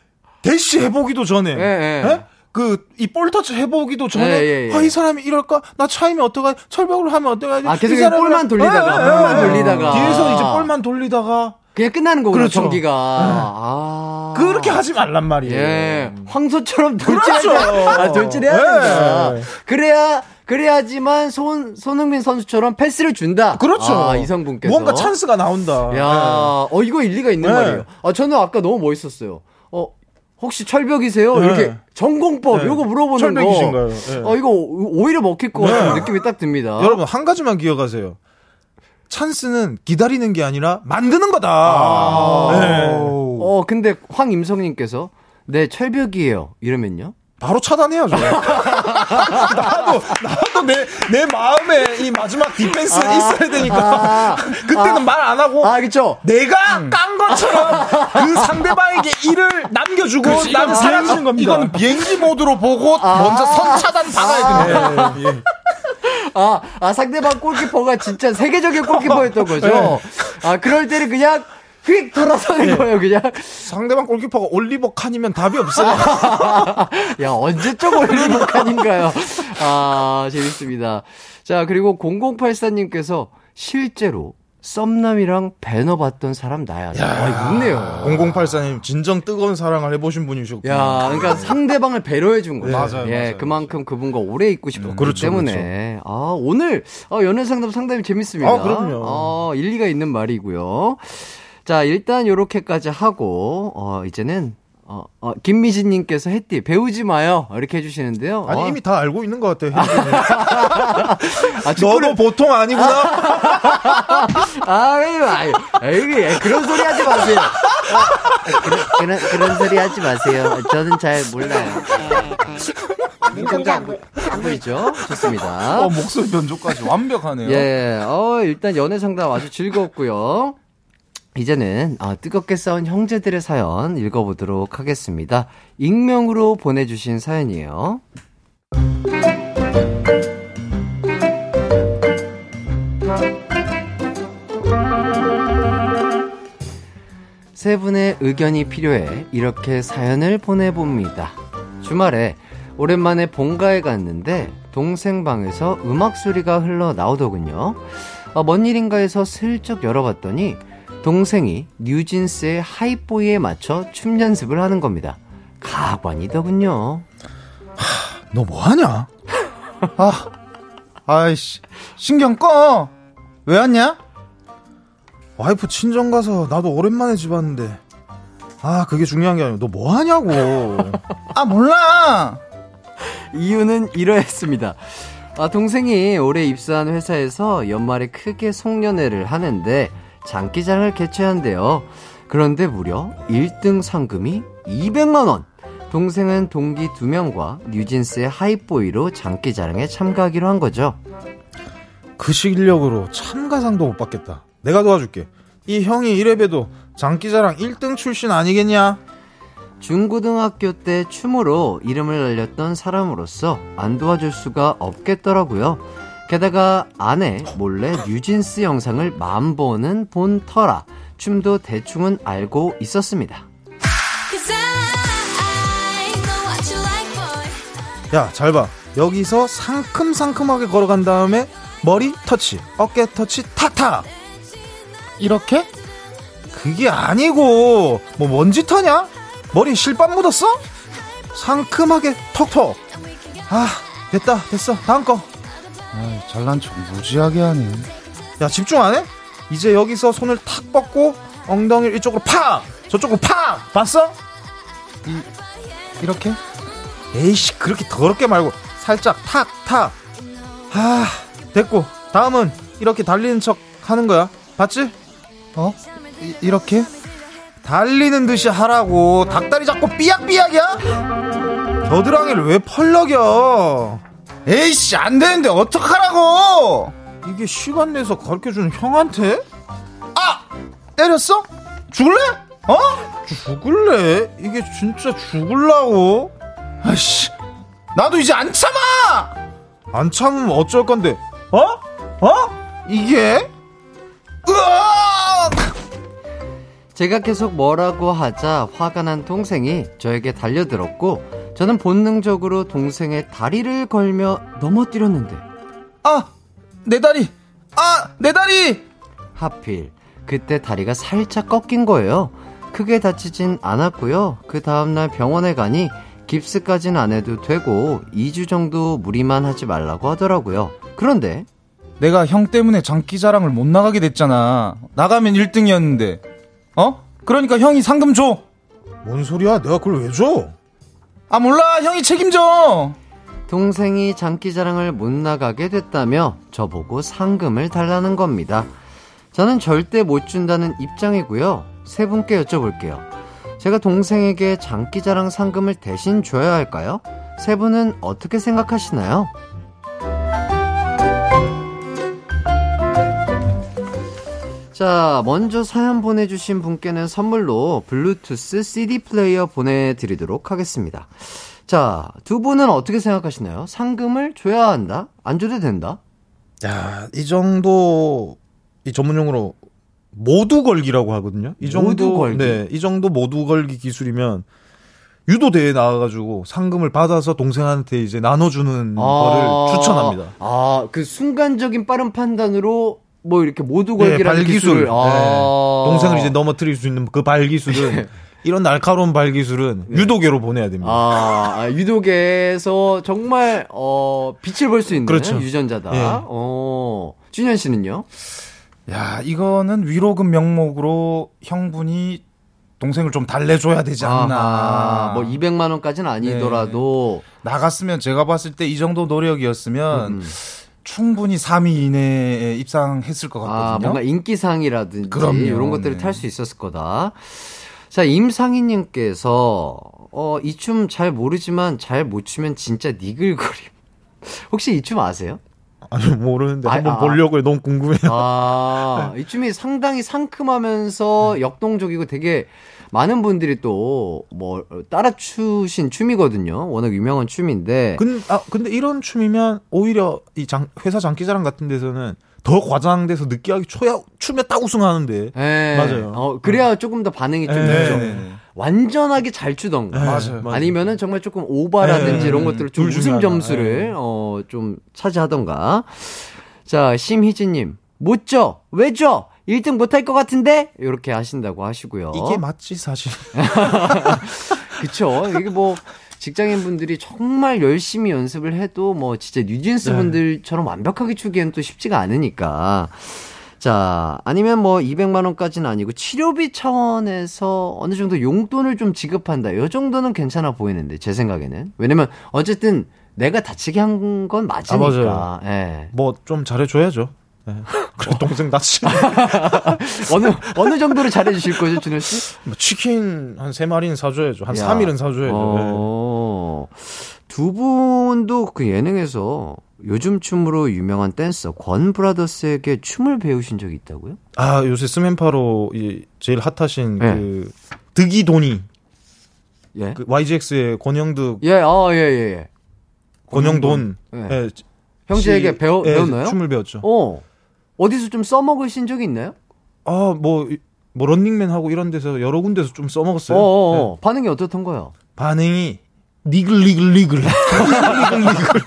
대시 해보기도 전에 예, 예. 예? 그 이 볼터치 해보기도 전에 예, 예, 예. 아이 사람이 이럴까 나 차이면 어떡하 철벽을 하면 어떡하지 아, 계속 이 사람이랑- 볼만 돌리다가, 예, 예, 볼만 예. 돌리다가. 뒤에서 이제 볼만 돌리다가 그냥 끝나는 거구나, 그렇죠. 경기가. 아. 그렇게 하지 말란 말이에요. 예. 황소처럼 돌진해야 그렇죠. 아, 돌진해야 예. 된다. 그래야, 그래야지만 손, 손흥민 선수처럼 패스를 준다. 그렇죠. 아, 이성분께서. 뭔가 찬스가 나온다. 야, 어, 이거 일리가 있는 네. 말이에요. 아, 저는 아까 너무 멋있었어요. 어, 혹시 철벽이세요? 네. 이렇게 전공법, 네. 요거 물어보는 철벽이신가요? 거. 네. 어, 이거 오- 오히려 먹힐 것 같은 네. 느낌이 딱 듭니다. 여러분 한 가지만 기억하세요. 찬스는 기다리는 게 아니라 만드는 거다. 아. 네. 어, 근데 황임성님께서, 네, 철벽이에요. 이러면요? 바로 차단해야죠. 나도 나도 내 내 마음에 이 마지막 디펜스 아. 있어야 되니까 아. 그때는 말안 하고 아, 그쵸? 내가 깐 것처럼 그 상대방에게 일을 남겨주고 나는 사라지는 겁니다. 이거는 비행기 모드로 보고 먼저 선 차단 박아야 됩니다. 아, 아, 상대방 골키퍼가 진짜 세계적인 골키퍼였던 거죠? 네. 아, 그럴 때는 그냥 휙 돌아서는 거예요, 그냥. 상대방 골키퍼가 올리버 칸이면 답이 없어요. 야, 언제적 올리버 칸인가요? 아, 재밌습니다. 자, 그리고 0084님께서 실제로 썸남이랑 배너 봤던 사람 나야. 아, 있네요. 0084님 진정 뜨거운 사랑을 해보신 분이셨구나. 야, 그러니까 상대방을 배려해 준 거예요. 맞아요, 예, 맞아요, 그만큼 그분과 오래 있고 싶었기 그렇죠, 때문에. 아, 오늘 어, 연애 상담 상담이 재밌습니다. 아, 그럼요. 어, 일리가 있는 말이고요. 자, 일단 요렇게까지 하고 어, 이제는 어, 어, 김미진님께서 햇띠 배우지 마요 이렇게 해주시는데요. 아니 어, 이미 다 알고 있는 것 같아요. 아, 너도 보통 아니구나. 아유, 아유, 아유, 그런 소리 하지 마세요. 아, 그런, 그런, 그런 소리 하지 마세요. 저는 잘 몰라요. 민정자 안, 보- 안 보이죠? 좋습니다. 어, 목소리 변조까지 완벽하네요. 예, 어, 일단 연애 상담 아주 즐거웠고요. 이제는 아, 뜨겁게 싸운 형제들의 사연 읽어보도록 하겠습니다. 익명으로 보내주신 사연이에요. 세 분의 의견이 필요해 이렇게 사연을 보내봅니다. 주말에 오랜만에 본가에 갔는데 동생 방에서 음악 소리가 흘러 나오더군요. 아, 뭔 일인가 해서 슬쩍 열어봤더니 동생이 뉴진스의 하이보이에 맞춰 춤 연습을 하는 겁니다. 가관이더군요. 너 뭐하냐? 아, 아이씨. 신경 꺼! 왜 왔냐? 와이프 친정 가서 나도 오랜만에 집 왔는데. 아 그게 중요한 게 아니고 너 뭐 하냐고. 아, 몰라! 이유는 이러했습니다. 아, 동생이 올해 입사한 회사에서 연말에 크게 송년회를 하는데 장기자랑을 개최한대요. 그런데 무려 1등 상금이 200만원! 동생은 동기 2명과 뉴진스의 하이보이로 장기자랑에 참가하기로 한 거죠. 그 실력으로 참가상도 못 받겠다. 내가 도와줄게. 이 형이 이래봬도 장기자랑 1등 출신 아니겠냐? 중고등학교 때 춤으로 이름을 날렸던 사람으로서 안 도와줄 수가 없겠더라고요. 게다가 아내 몰래 뉴진스 영상을 만 번은 본 터라 춤도 대충은 알고 있었습니다. 야, 잘 봐. 여기서 상큼상큼하게 걸어간 다음에 머리 터치, 어깨 터치, 탁탁. 이렇게? 그게 아니고 뭐 먼지 터냐? 머리 실밥 묻었어? 상큼하게 톡톡. 아, 됐다, 됐어. 다음 거. 아이, 잘난 척 무지하게 하네. 야, 집중 안 해? 이제 여기서 손을 탁 뻗고 엉덩이를 이쪽으로 팍! 저쪽으로 팍! 봤어? 이, 이렇게? 에이씨, 그렇게 더럽게 말고 살짝 탁, 탁. 아, 됐고. 다음은 이렇게 달리는 척 하는 거야. 봤지? 어? 이, 이렇게? 달리는 듯이 하라고. 닭다리 잡고 삐약삐약이야? 겨드랑이를 왜 펄럭여? 에이씨, 안 되는데, 어떡하라고! 이게 시간 내서 가르쳐주는 형한테? 아! 때렸어? 죽을래? 어? 죽을래? 이게 진짜 죽을라고? 아이씨, 나도 이제 안 참아! 안 참으면 어쩔 건데? 어? 어? 이게? 으악! 제가 계속 뭐라고 하자 화가 난 동생이 저에게 달려들었고 저는 본능적으로 동생의 다리를 걸며 넘어뜨렸는데 아! 내 다리! 아! 내 다리! 하필 그때 다리가 살짝 꺾인 거예요. 크게 다치진 않았고요. 그 다음날 병원에 가니 깁스까지는 안 해도 되고 2주 정도 무리만 하지 말라고 하더라고요. 그런데 내가 형 때문에 장기 자랑을 못 나가게 됐잖아. 나가면 1등이었는데. 어? 그러니까 형이 상금 줘. 뭔 소리야? 내가 그걸 왜 줘? 아 몰라. 형이 책임져. 동생이 장기자랑을 못 나가게 됐다며 저보고 상금을 달라는 겁니다. 저는 절대 못 준다는 입장이고요. 세 분께 여쭤볼게요. 제가 동생에게 장기자랑 상금을 대신 줘야 할까요? 세 분은 어떻게 생각하시나요? 자, 먼저 사연 보내주신 분께는 선물로 블루투스 CD 플레이어 보내드리도록 하겠습니다. 자, 두 분은 어떻게 생각하시나요? 상금을 줘야 한다? 안 줘도 된다? 야, 이 정도, 이 전문용어로 모두 걸기라고 하거든요. 이 정도, 모두 걸기. 네, 이 정도 모두 걸기 기술이면 유도 대회 나와가지고 상금을 받아서 동생한테 이제 나눠주는 거를 추천합니다. 아, 그 순간적인 빠른 판단으로 뭐 이렇게 모두 네, 걸기라는 발기술. 기술을. 네. 아. 동생을 이제 넘어뜨릴 수 있는 그 발기술은 이런 날카로운 발기술은 유도계로 보내야 됩니다. 네. 아, 아, 유독에서 정말 어 빛을 볼 수 있는 그렇죠. 유전자다. 예. 어. 준현 씨는요? 야, 이거는 위로금 명목으로 형분이 동생을 좀 달래줘야 되지 않나. 아하, 뭐 200만 원까지는 아니더라도 나갔으면 제가 봤을 때 이 정도 노력이었으면 음. 충분히 3위 이내에 입상했을 것 같거든요. 아, 뭔가 인기상이라든지 그럼요. 이런 것들을 네. 탈수 있었을 거다. 자, 임상희님께서 어, 이 춤 잘 모르지만 잘 못 추면 진짜 니글거림. 혹시 이 춤 아세요? 아니 모르는데 아, 한번 아. 보려고요. 너무 궁금해요. 아, 이 춤이 상당히 상큼하면서 역동적이고 되게 많은 분들이 또 뭐 따라 추신 춤이거든요. 워낙 유명한 춤인데. 근, 아, 근데 이런 춤이면 오히려 이 장, 회사 장기자랑 같은 데서는 더 과장돼서 느끼하게 초야 춤에 딱 우승하는데. 예. 맞아요. 어, 그래야 조금 더 반응이 좀 네, 있죠. 네, 네. 완전하게 잘 추던가. 네, 맞아요. 아니면은 정말 조금 오바라든지 네, 이런 것들을 좀 하나. 점수를 네. 어, 좀 차지하던가. 자, 심희진님. 못 줘! 왜 줘! 1등 못할 것 같은데? 이렇게 하신다고 하시고요. 이게 맞지 사실. 그쵸. 이게 뭐, 직장인 분들이 정말 열심히 연습을 해도 뭐, 진짜 뉴진스 네. 분들처럼 완벽하게 추기엔 또 쉽지가 않으니까. 자, 아니면 뭐, 200만 원까지는 아니고, 치료비 차원에서 어느 정도 용돈을 좀 지급한다. 요 정도는 괜찮아 보이는데, 제 생각에는. 왜냐면, 어쨌든, 내가 다치게 한 건 맞으니까. 맞아요. 예. 뭐 좀 잘해 줘야죠. 네. 그래 동생 다치. 어느, 어느 정도로 잘해주실 거죠, 준호 씨? 뭐 치킨 한 세 마리는 사줘야죠. 한 야. 3일은 사줘야죠. 네. 어, 두 분도 그 예능에서 요즘 춤으로 유명한 댄서 권 브라더스에게 춤을 배우신 적이 있다고요? 아 요새 스맨파로 이 제일 핫하신 네. 그 득이돈이 예. 그 YGX의 권영득, 예, 아, 예, 예, 예. 권영돈, 예. 예, 형제에게 씨- 배워, 예, 배웠나요? 춤을 배웠죠. 어. 어디서 좀 써먹으신 적이 있나요? 아, 뭐, 이- 뭐, 런닝맨 하고 이런 데서 여러 군데서 좀 써먹었어요. 어, 예. 반응이 어떻던가요? 반응이, 니글 니글 니글. 니글 니글.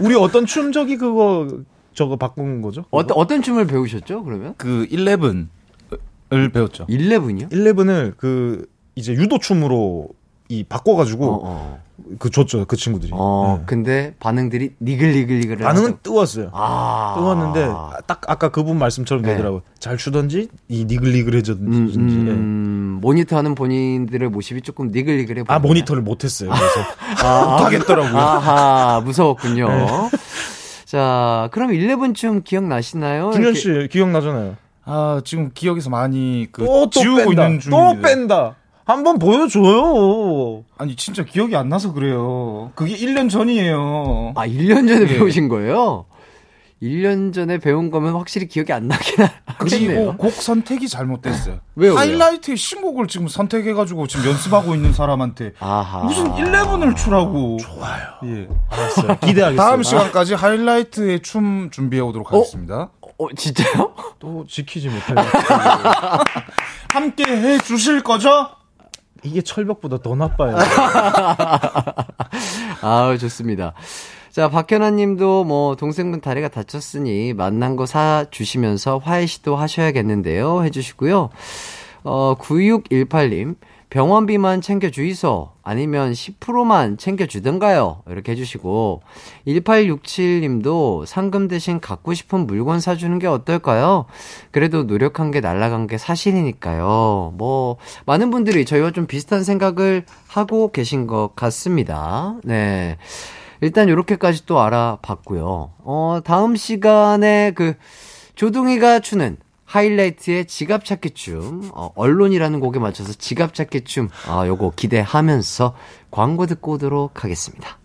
우리 어떤 춤 저기 그거, 저거 바꾼 거죠? 어떤, 어떤 춤을 배우셨죠, 그러면? 그 11을 배웠죠. 11이요? 11을 그, 이제 유도춤으로 이 바꿔가지고, 어, 어. 그 줬죠, 그 친구들이. 어, 예. 근데 반응들이 니글니글니글. 반응은 뜨거웠어요. 아. 뜨거웠는데, 딱 아까 그분 말씀처럼 네. 되더라고 요. 잘 추던지, 이 니글니글해졌는지. 음, 예. 음, 모니터 하는 본인들의 모습이 조금 니글니글해 보여요. 아, 모니터를 못했어요. 그래서. 아, 못하겠더라고요. 아하, 무서웠군요. 네. 자, 그럼 11춤 기억나시나요? 준현 씨 기억나잖아요. 아, 지금 기억에서 많이 그 또, 또 지우고 뺀다. 있는 또 중입니다. 뺀다. 한번 보여줘요. 아니, 진짜 기억이 안 나서 그래요. 그게 1년 전이에요. 아, 1년 전에 예. 배우신 거예요? 1년 전에 배운 거면 확실히 기억이 안 나긴 그리고 하겠네요. 곡 선택이 잘못됐어요. 왜요, 왜요? 하이라이트의 신곡을 지금 선택해가지고 지금 연습하고 있는 사람한테 아하. 무슨 11을 추라고. 좋아요. 예. 알았어요. 기대하겠습니다. 다음 시간까지 하이라이트의 춤 준비해 오도록 하겠습니다. 어, 진짜요? 또 지키지 못해요. 함께 해 주실 거죠? 이게 철벽보다 더 나빠요. 아우, 좋습니다. 자, 박현아 님도 뭐, 동생분 다리가 다쳤으니 만난 거 사주시면서 화해 시도 하셔야겠는데요. 해주시고요. 어, 9618님, 병원비만 챙겨주이소. 아니면 10%만 챙겨주던가요. 이렇게 해주시고, 1867님도 상금 대신 갖고 싶은 물건 사주는 게 어떨까요? 그래도 노력한 게 날라간 게 사실이니까요. 뭐, 많은 분들이 저희와 좀 비슷한 생각을 하고 계신 것 같습니다. 네. 일단 요렇게까지 또 알아봤고요. 어, 다음 시간에 그 조동이가 추는 하이라이트의 지갑 찾기 춤, 어, 언론이라는 곡에 맞춰서 지갑 찾기 춤, 아, 요거 기대하면서 광고 듣고 오도록 하겠습니다.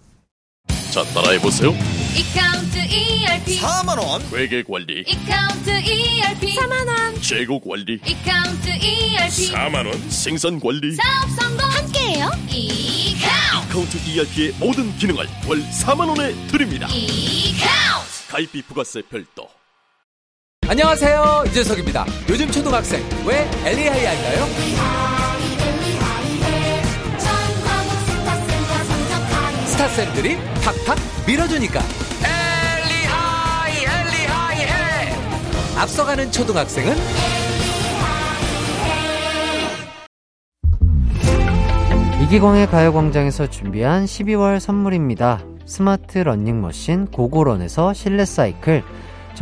자, 따라해보세요. 이카운트 ERP 4만원. 회계 관리, 이카운트 ERP 4만원. 재고 관리, 이카운트 ERP 4만원. 생산 관리, 사업 성공. 함께해요. 이카운트. 카운트 ERP의 모든 기능을 월 4만원에 드립니다. 이카운트. 가입비 부가세 별도. 안녕하세요 이재석입니다 요즘 초등학생 왜 엘리하이 할까요? 스타쌤들이 탁탁 밀어주니까 엘리하이 엘리하이 해 앞서가는 초등학생은 이기광의 가요광장에서 준비한 12월 선물입니다. 스마트 러닝머신 고고런에서 실내 사이클,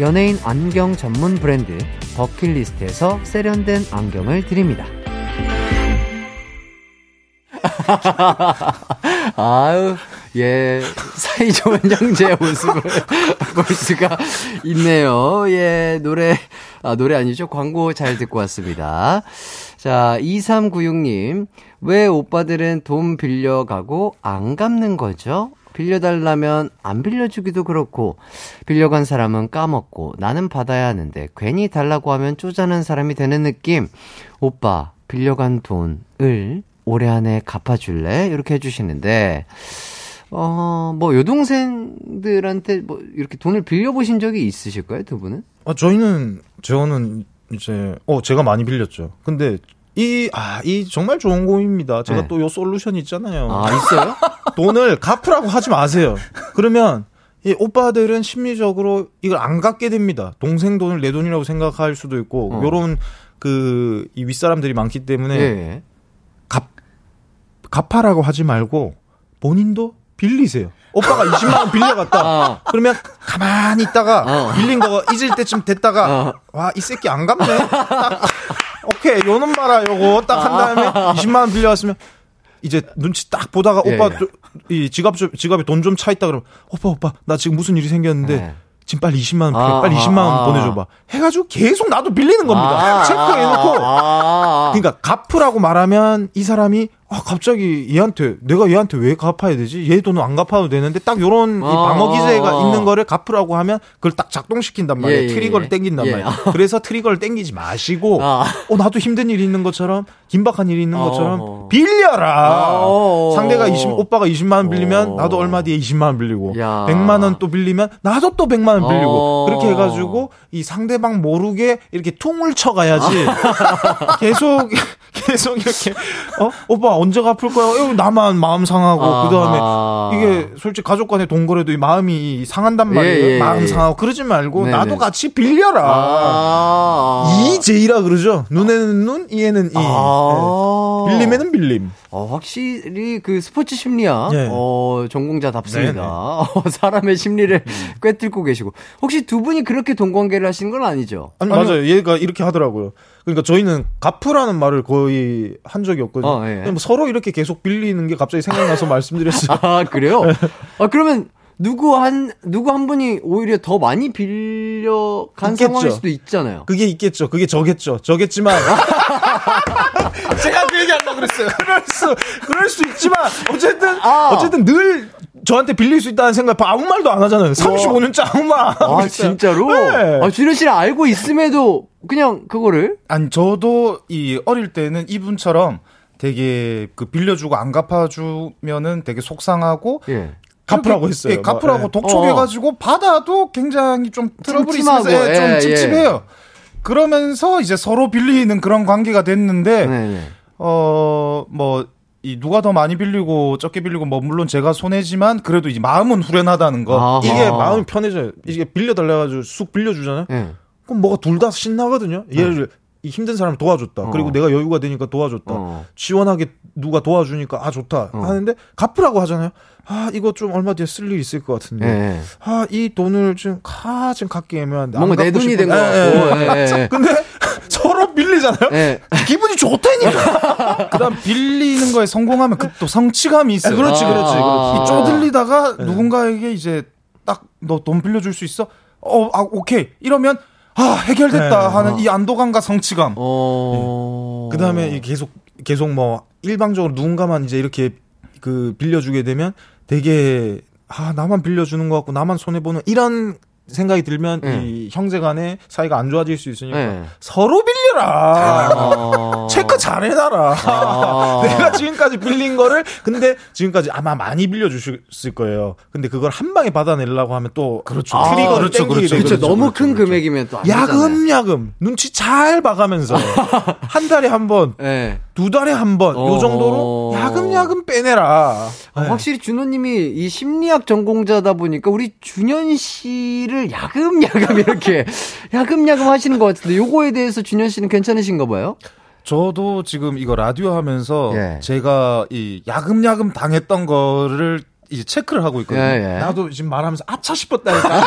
연예인 안경 전문 브랜드 버킷리스트에서 세련된 안경을 드립니다. 아유, 예, 사이 좋은 형제의 모습을 볼 수가 있네요. 예, 노래, 아, 노래 아니죠? 광고 잘 듣고 왔습니다. 자, 2396님, 왜 오빠들은 돈 빌려가고 안 갚는 거죠? 빌려달라면 안 빌려주기도 그렇고, 빌려간 사람은 까먹고, 나는 받아야 하는데, 괜히 달라고 하면 쪼잔한 사람이 되는 느낌. 오빠, 빌려간 돈을 올해 안에 갚아줄래? 이렇게 해주시는데, 어, 뭐, 여동생들한테 뭐, 이렇게 돈을 빌려보신 적이 있으실까요, 두 분은? 아, 저희는, 저는 이제, 어, 제가 많이 빌렸죠. 근데, 이, 아, 이 정말 좋은 고민입니다. 제가 네. 또요 솔루션이 있잖아요. 아, 있어요? 돈을 갚으라고 하지 마세요. 그러면, 이 오빠들은 심리적으로 이걸 안 갚게 됩니다. 동생 돈을 내 돈이라고 생각할 수도 있고, 어. 요런, 그, 이 윗사람들이 많기 때문에, 예. 갚, 갚아라고 하지 말고, 본인도 빌리세요. 오빠가 20만 원 빌려갔다. 어. 그러면 가만히 있다가, 어. 빌린 거 잊을 때쯤 됐다가, 어. 와, 이 새끼 안 갚네? 딱, 오케이, 요놈 봐라, 요거 딱 한 다음에 20만원 빌려왔으면, 이제 눈치 딱 보다가 예, 오빠 예. 저- 이 지갑 좀 지갑에 돈 좀 차 있다 그러면 오빠 오빠 나 지금 무슨 일이 생겼는데 네. 지금 빨리 20만 원 필요해. 아, 빨리 아, 20만 원 아. 보내줘봐 해가지고 계속 나도 빌리는 겁니다 아, 체크해 놓고 아, 아. 그러니까 갚으라고 말하면 이 사람이 아 갑자기 얘한테 내가 얘한테 왜 갚아야 되지? 얘 돈은 안 갚아도 되는데 딱 요런 이 아, 방어 기제가 아, 아. 있는 거를 갚으라고 하면 그걸 딱 작동시킨단 말이에요. 예, 예, trigger를 예. 땡긴단 예. 말이에요. 그래서 trigger를 땡기지 마시고 아. 어 나도 힘든 일이 있는 것처럼 긴박한 일이 있는 것처럼 어. 빌려라. 어. 상대가 20 오빠가 20만 원 빌리면 어. 나도 얼마 뒤에 20만 원 빌리고 야. 100만 원 또 빌리면 나도 또 100만 원 빌리고 어. 그렇게 해 가지고 이 상대방 모르게 이렇게 퉁을 쳐 가야지. 계속 계속 이렇게 어 오빠 언제 갚을 거야? 어, 나만 마음 상하고 아. 그다음에 이게 솔직히 가족 간의 동거래도 이 마음이 상한단 말이에요. 예, 예, 마음 예. 상하고 그러지 말고 네네. 나도 같이 빌려라. 아. 이제이라 그러죠. 눈에는 눈, 이에는 이. 아. 예. 빌림에는 빌림. 어, 확실히 그 스포츠 심리학, 예. 어, 전공자답습니다. 네네. 어, 사람의 심리를 꿰뚫고 계시고. 혹시 두 분이 그렇게 동관계를 하신 건 아니죠? 아니, 맞아요. 얘가 이렇게 하더라고요. 그러니까 저희는 갚으라는 말을 거의 한 적이 없거든요. 어, 예. 뭐 서로 이렇게 계속 빌리는 게 갑자기 생각나서 말씀드렸어요. 아, 그래요? 아, 그러면 누구 한, 누구 한 분이 오히려 더 많이 빌려간 있겠죠. 상황일 수도 있잖아요. 그게 있겠죠. 그게 저겠죠. 저겠지만. 제가 그 얘기 하려고 그랬어요. 그럴 수, 그럴 수 있지만, 어쨌든, 아. 어쨌든 늘 저한테 빌릴 수 있다는 생각, 아무 말도 안 하잖아요. 35년째 아무 말 안 하고 아, 있어요. 진짜로? 네. 아, 준현 씨를 알고 있음에도 그냥 그거를? 아니 저도 이 어릴 때는 이분처럼 되게 그 빌려주고 안 갚아주면은 되게 속상하고 예. 갚으라고 그렇게, 했어요. 예, 갚으라고 막, 예. 독촉해가지고 받아도 굉장히 좀 트러블이 찜찜하고, 예, 좀 예, 찝찝해요. 그러면서 이제 서로 빌리는 그런 관계가 됐는데 네네. 어뭐 이 누가 더 많이 빌리고 적게 빌리고 뭐 물론 제가 손해지만 그래도 이제 마음은 후련하다는 거. 아하. 이게 마음이 편해져요. 이게 빌려달래가지고 쑥 빌려주잖아요. 예. 그럼 뭐가 둘 다 신나거든요. 얘를 이 힘든 사람 도와줬다. 어. 그리고 내가 여유가 되니까 도와줬다. 어. 지원하게 누가 도와주니까 아 좋다 어. 하는데 갚으라고 하잖아요. 아 이거 좀 얼마 뒤에 쓸 일 있을 것 같은데. 예. 아이 돈을 지금 아 지금 갖기 애매한데. 안 뭔가 내 돈이 싶은데. 된것 예, 같고. 예, 예. 예, 예. 근데 서로 빌리잖아요. 예. 기분이 좋다니까. 그다음 빌리는 거에 성공하면 그 또 성취감이 있어요. 그렇지, 그렇지, 아. 이 쪼들리다가 누군가에게 이제 딱 너 돈 빌려줄 수 있어? 어, 아 오케이 이러면 아 해결됐다 네. 하는 이 안도감과 성취감. 어. 그 다음에 계속 계속 뭐 일방적으로 누군가만 이제 이렇게 그 빌려주게 되면 되게 아 나만 빌려주는 것 같고 나만 손해 보는 이런 생각이 들면 네. 이 형제 간의 사이가 안 좋아질 수 있으니까 네. 서로 빌려라. 어. 체크 잘 해놔라. 아. 내가 지금까지 빌린 거를 근데 지금까지 아마 많이 빌려주셨을 거예요. 근데 그걸 한 방에 받아내려고 하면 또 그렇죠. 아, 트리거를 그렇죠, 그렇죠, 되죠. 그렇죠. 너무 큰 금액이면 또안 되잖아요. 야금 야금 눈치 잘 봐가면서 한 달에 한 번, 예. 두 달에 한 번, 요 어. 정도로 야금 야금 빼내라. 아, 확실히 준호님이 이 심리학 전공자다 보니까 우리 준현 씨를 야금야금 이렇게 야금야금 하시는 것 같은데 요거에 대해서 준현 씨는 괜찮으신가 봐요? 저도 지금 이거 라디오 하면서 예. 제가 이 야금야금 당했던 거를 이제 체크를 하고 있거든요. 예, 예. 나도 지금 말하면서 아차 싶었다니까.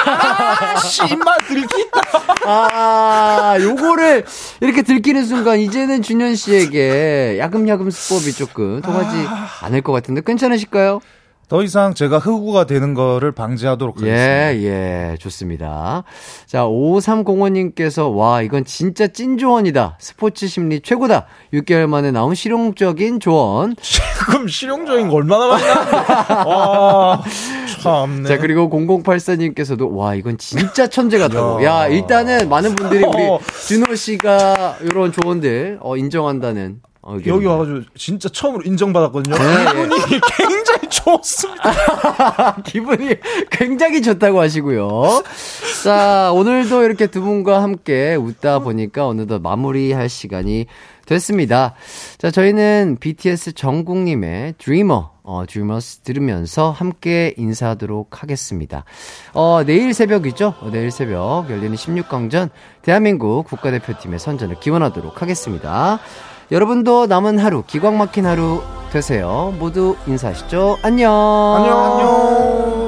입맛 들키다. 아, 요거를 이렇게 들키는 순간 이제는 준현 씨에게 야금야금 수법이 조금 통하지 않을 것 같은데 괜찮으실까요? 더 이상 제가 흑우가 되는 거를 방지하도록 하겠습니다. 예, 예, 좋습니다. 자, 5305님께서, 와, 이건 진짜 찐 조언이다. 스포츠 심리 최고다. 6개월 만에 나온 실용적인 조언. 그럼 실용적인 거 얼마나 많이. 와, 참네. 자, 그리고 0084님께서도, 와, 이건 진짜 천재 같다고. 야, 일단은 많은 분들이 우리 어. 준호 씨가 이런 조언들, 어, 인정한다는. 어, 여기 의견입니다. 와가지고 진짜 처음으로 인정받았거든요. 네, 기분이 굉장히 좋습니다. 기분이 굉장히 좋다고 하시고요. 자, 오늘도 이렇게 두 분과 함께 웃다 보니까 어느덧 마무리할 시간이 됐습니다. 자, 저희는 BTS 정국님의 Dreamer, 어, Dreamers 들으면서 함께 인사하도록 하겠습니다. 어, 내일 새벽이죠? 어, 내일 새벽 열리는 16강전 대한민국 국가대표팀의 선전을 기원하도록 하겠습니다. 여러분도 남은 하루, 기광 막힌 하루 되세요. 모두 인사하시죠. 안녕. 안녕.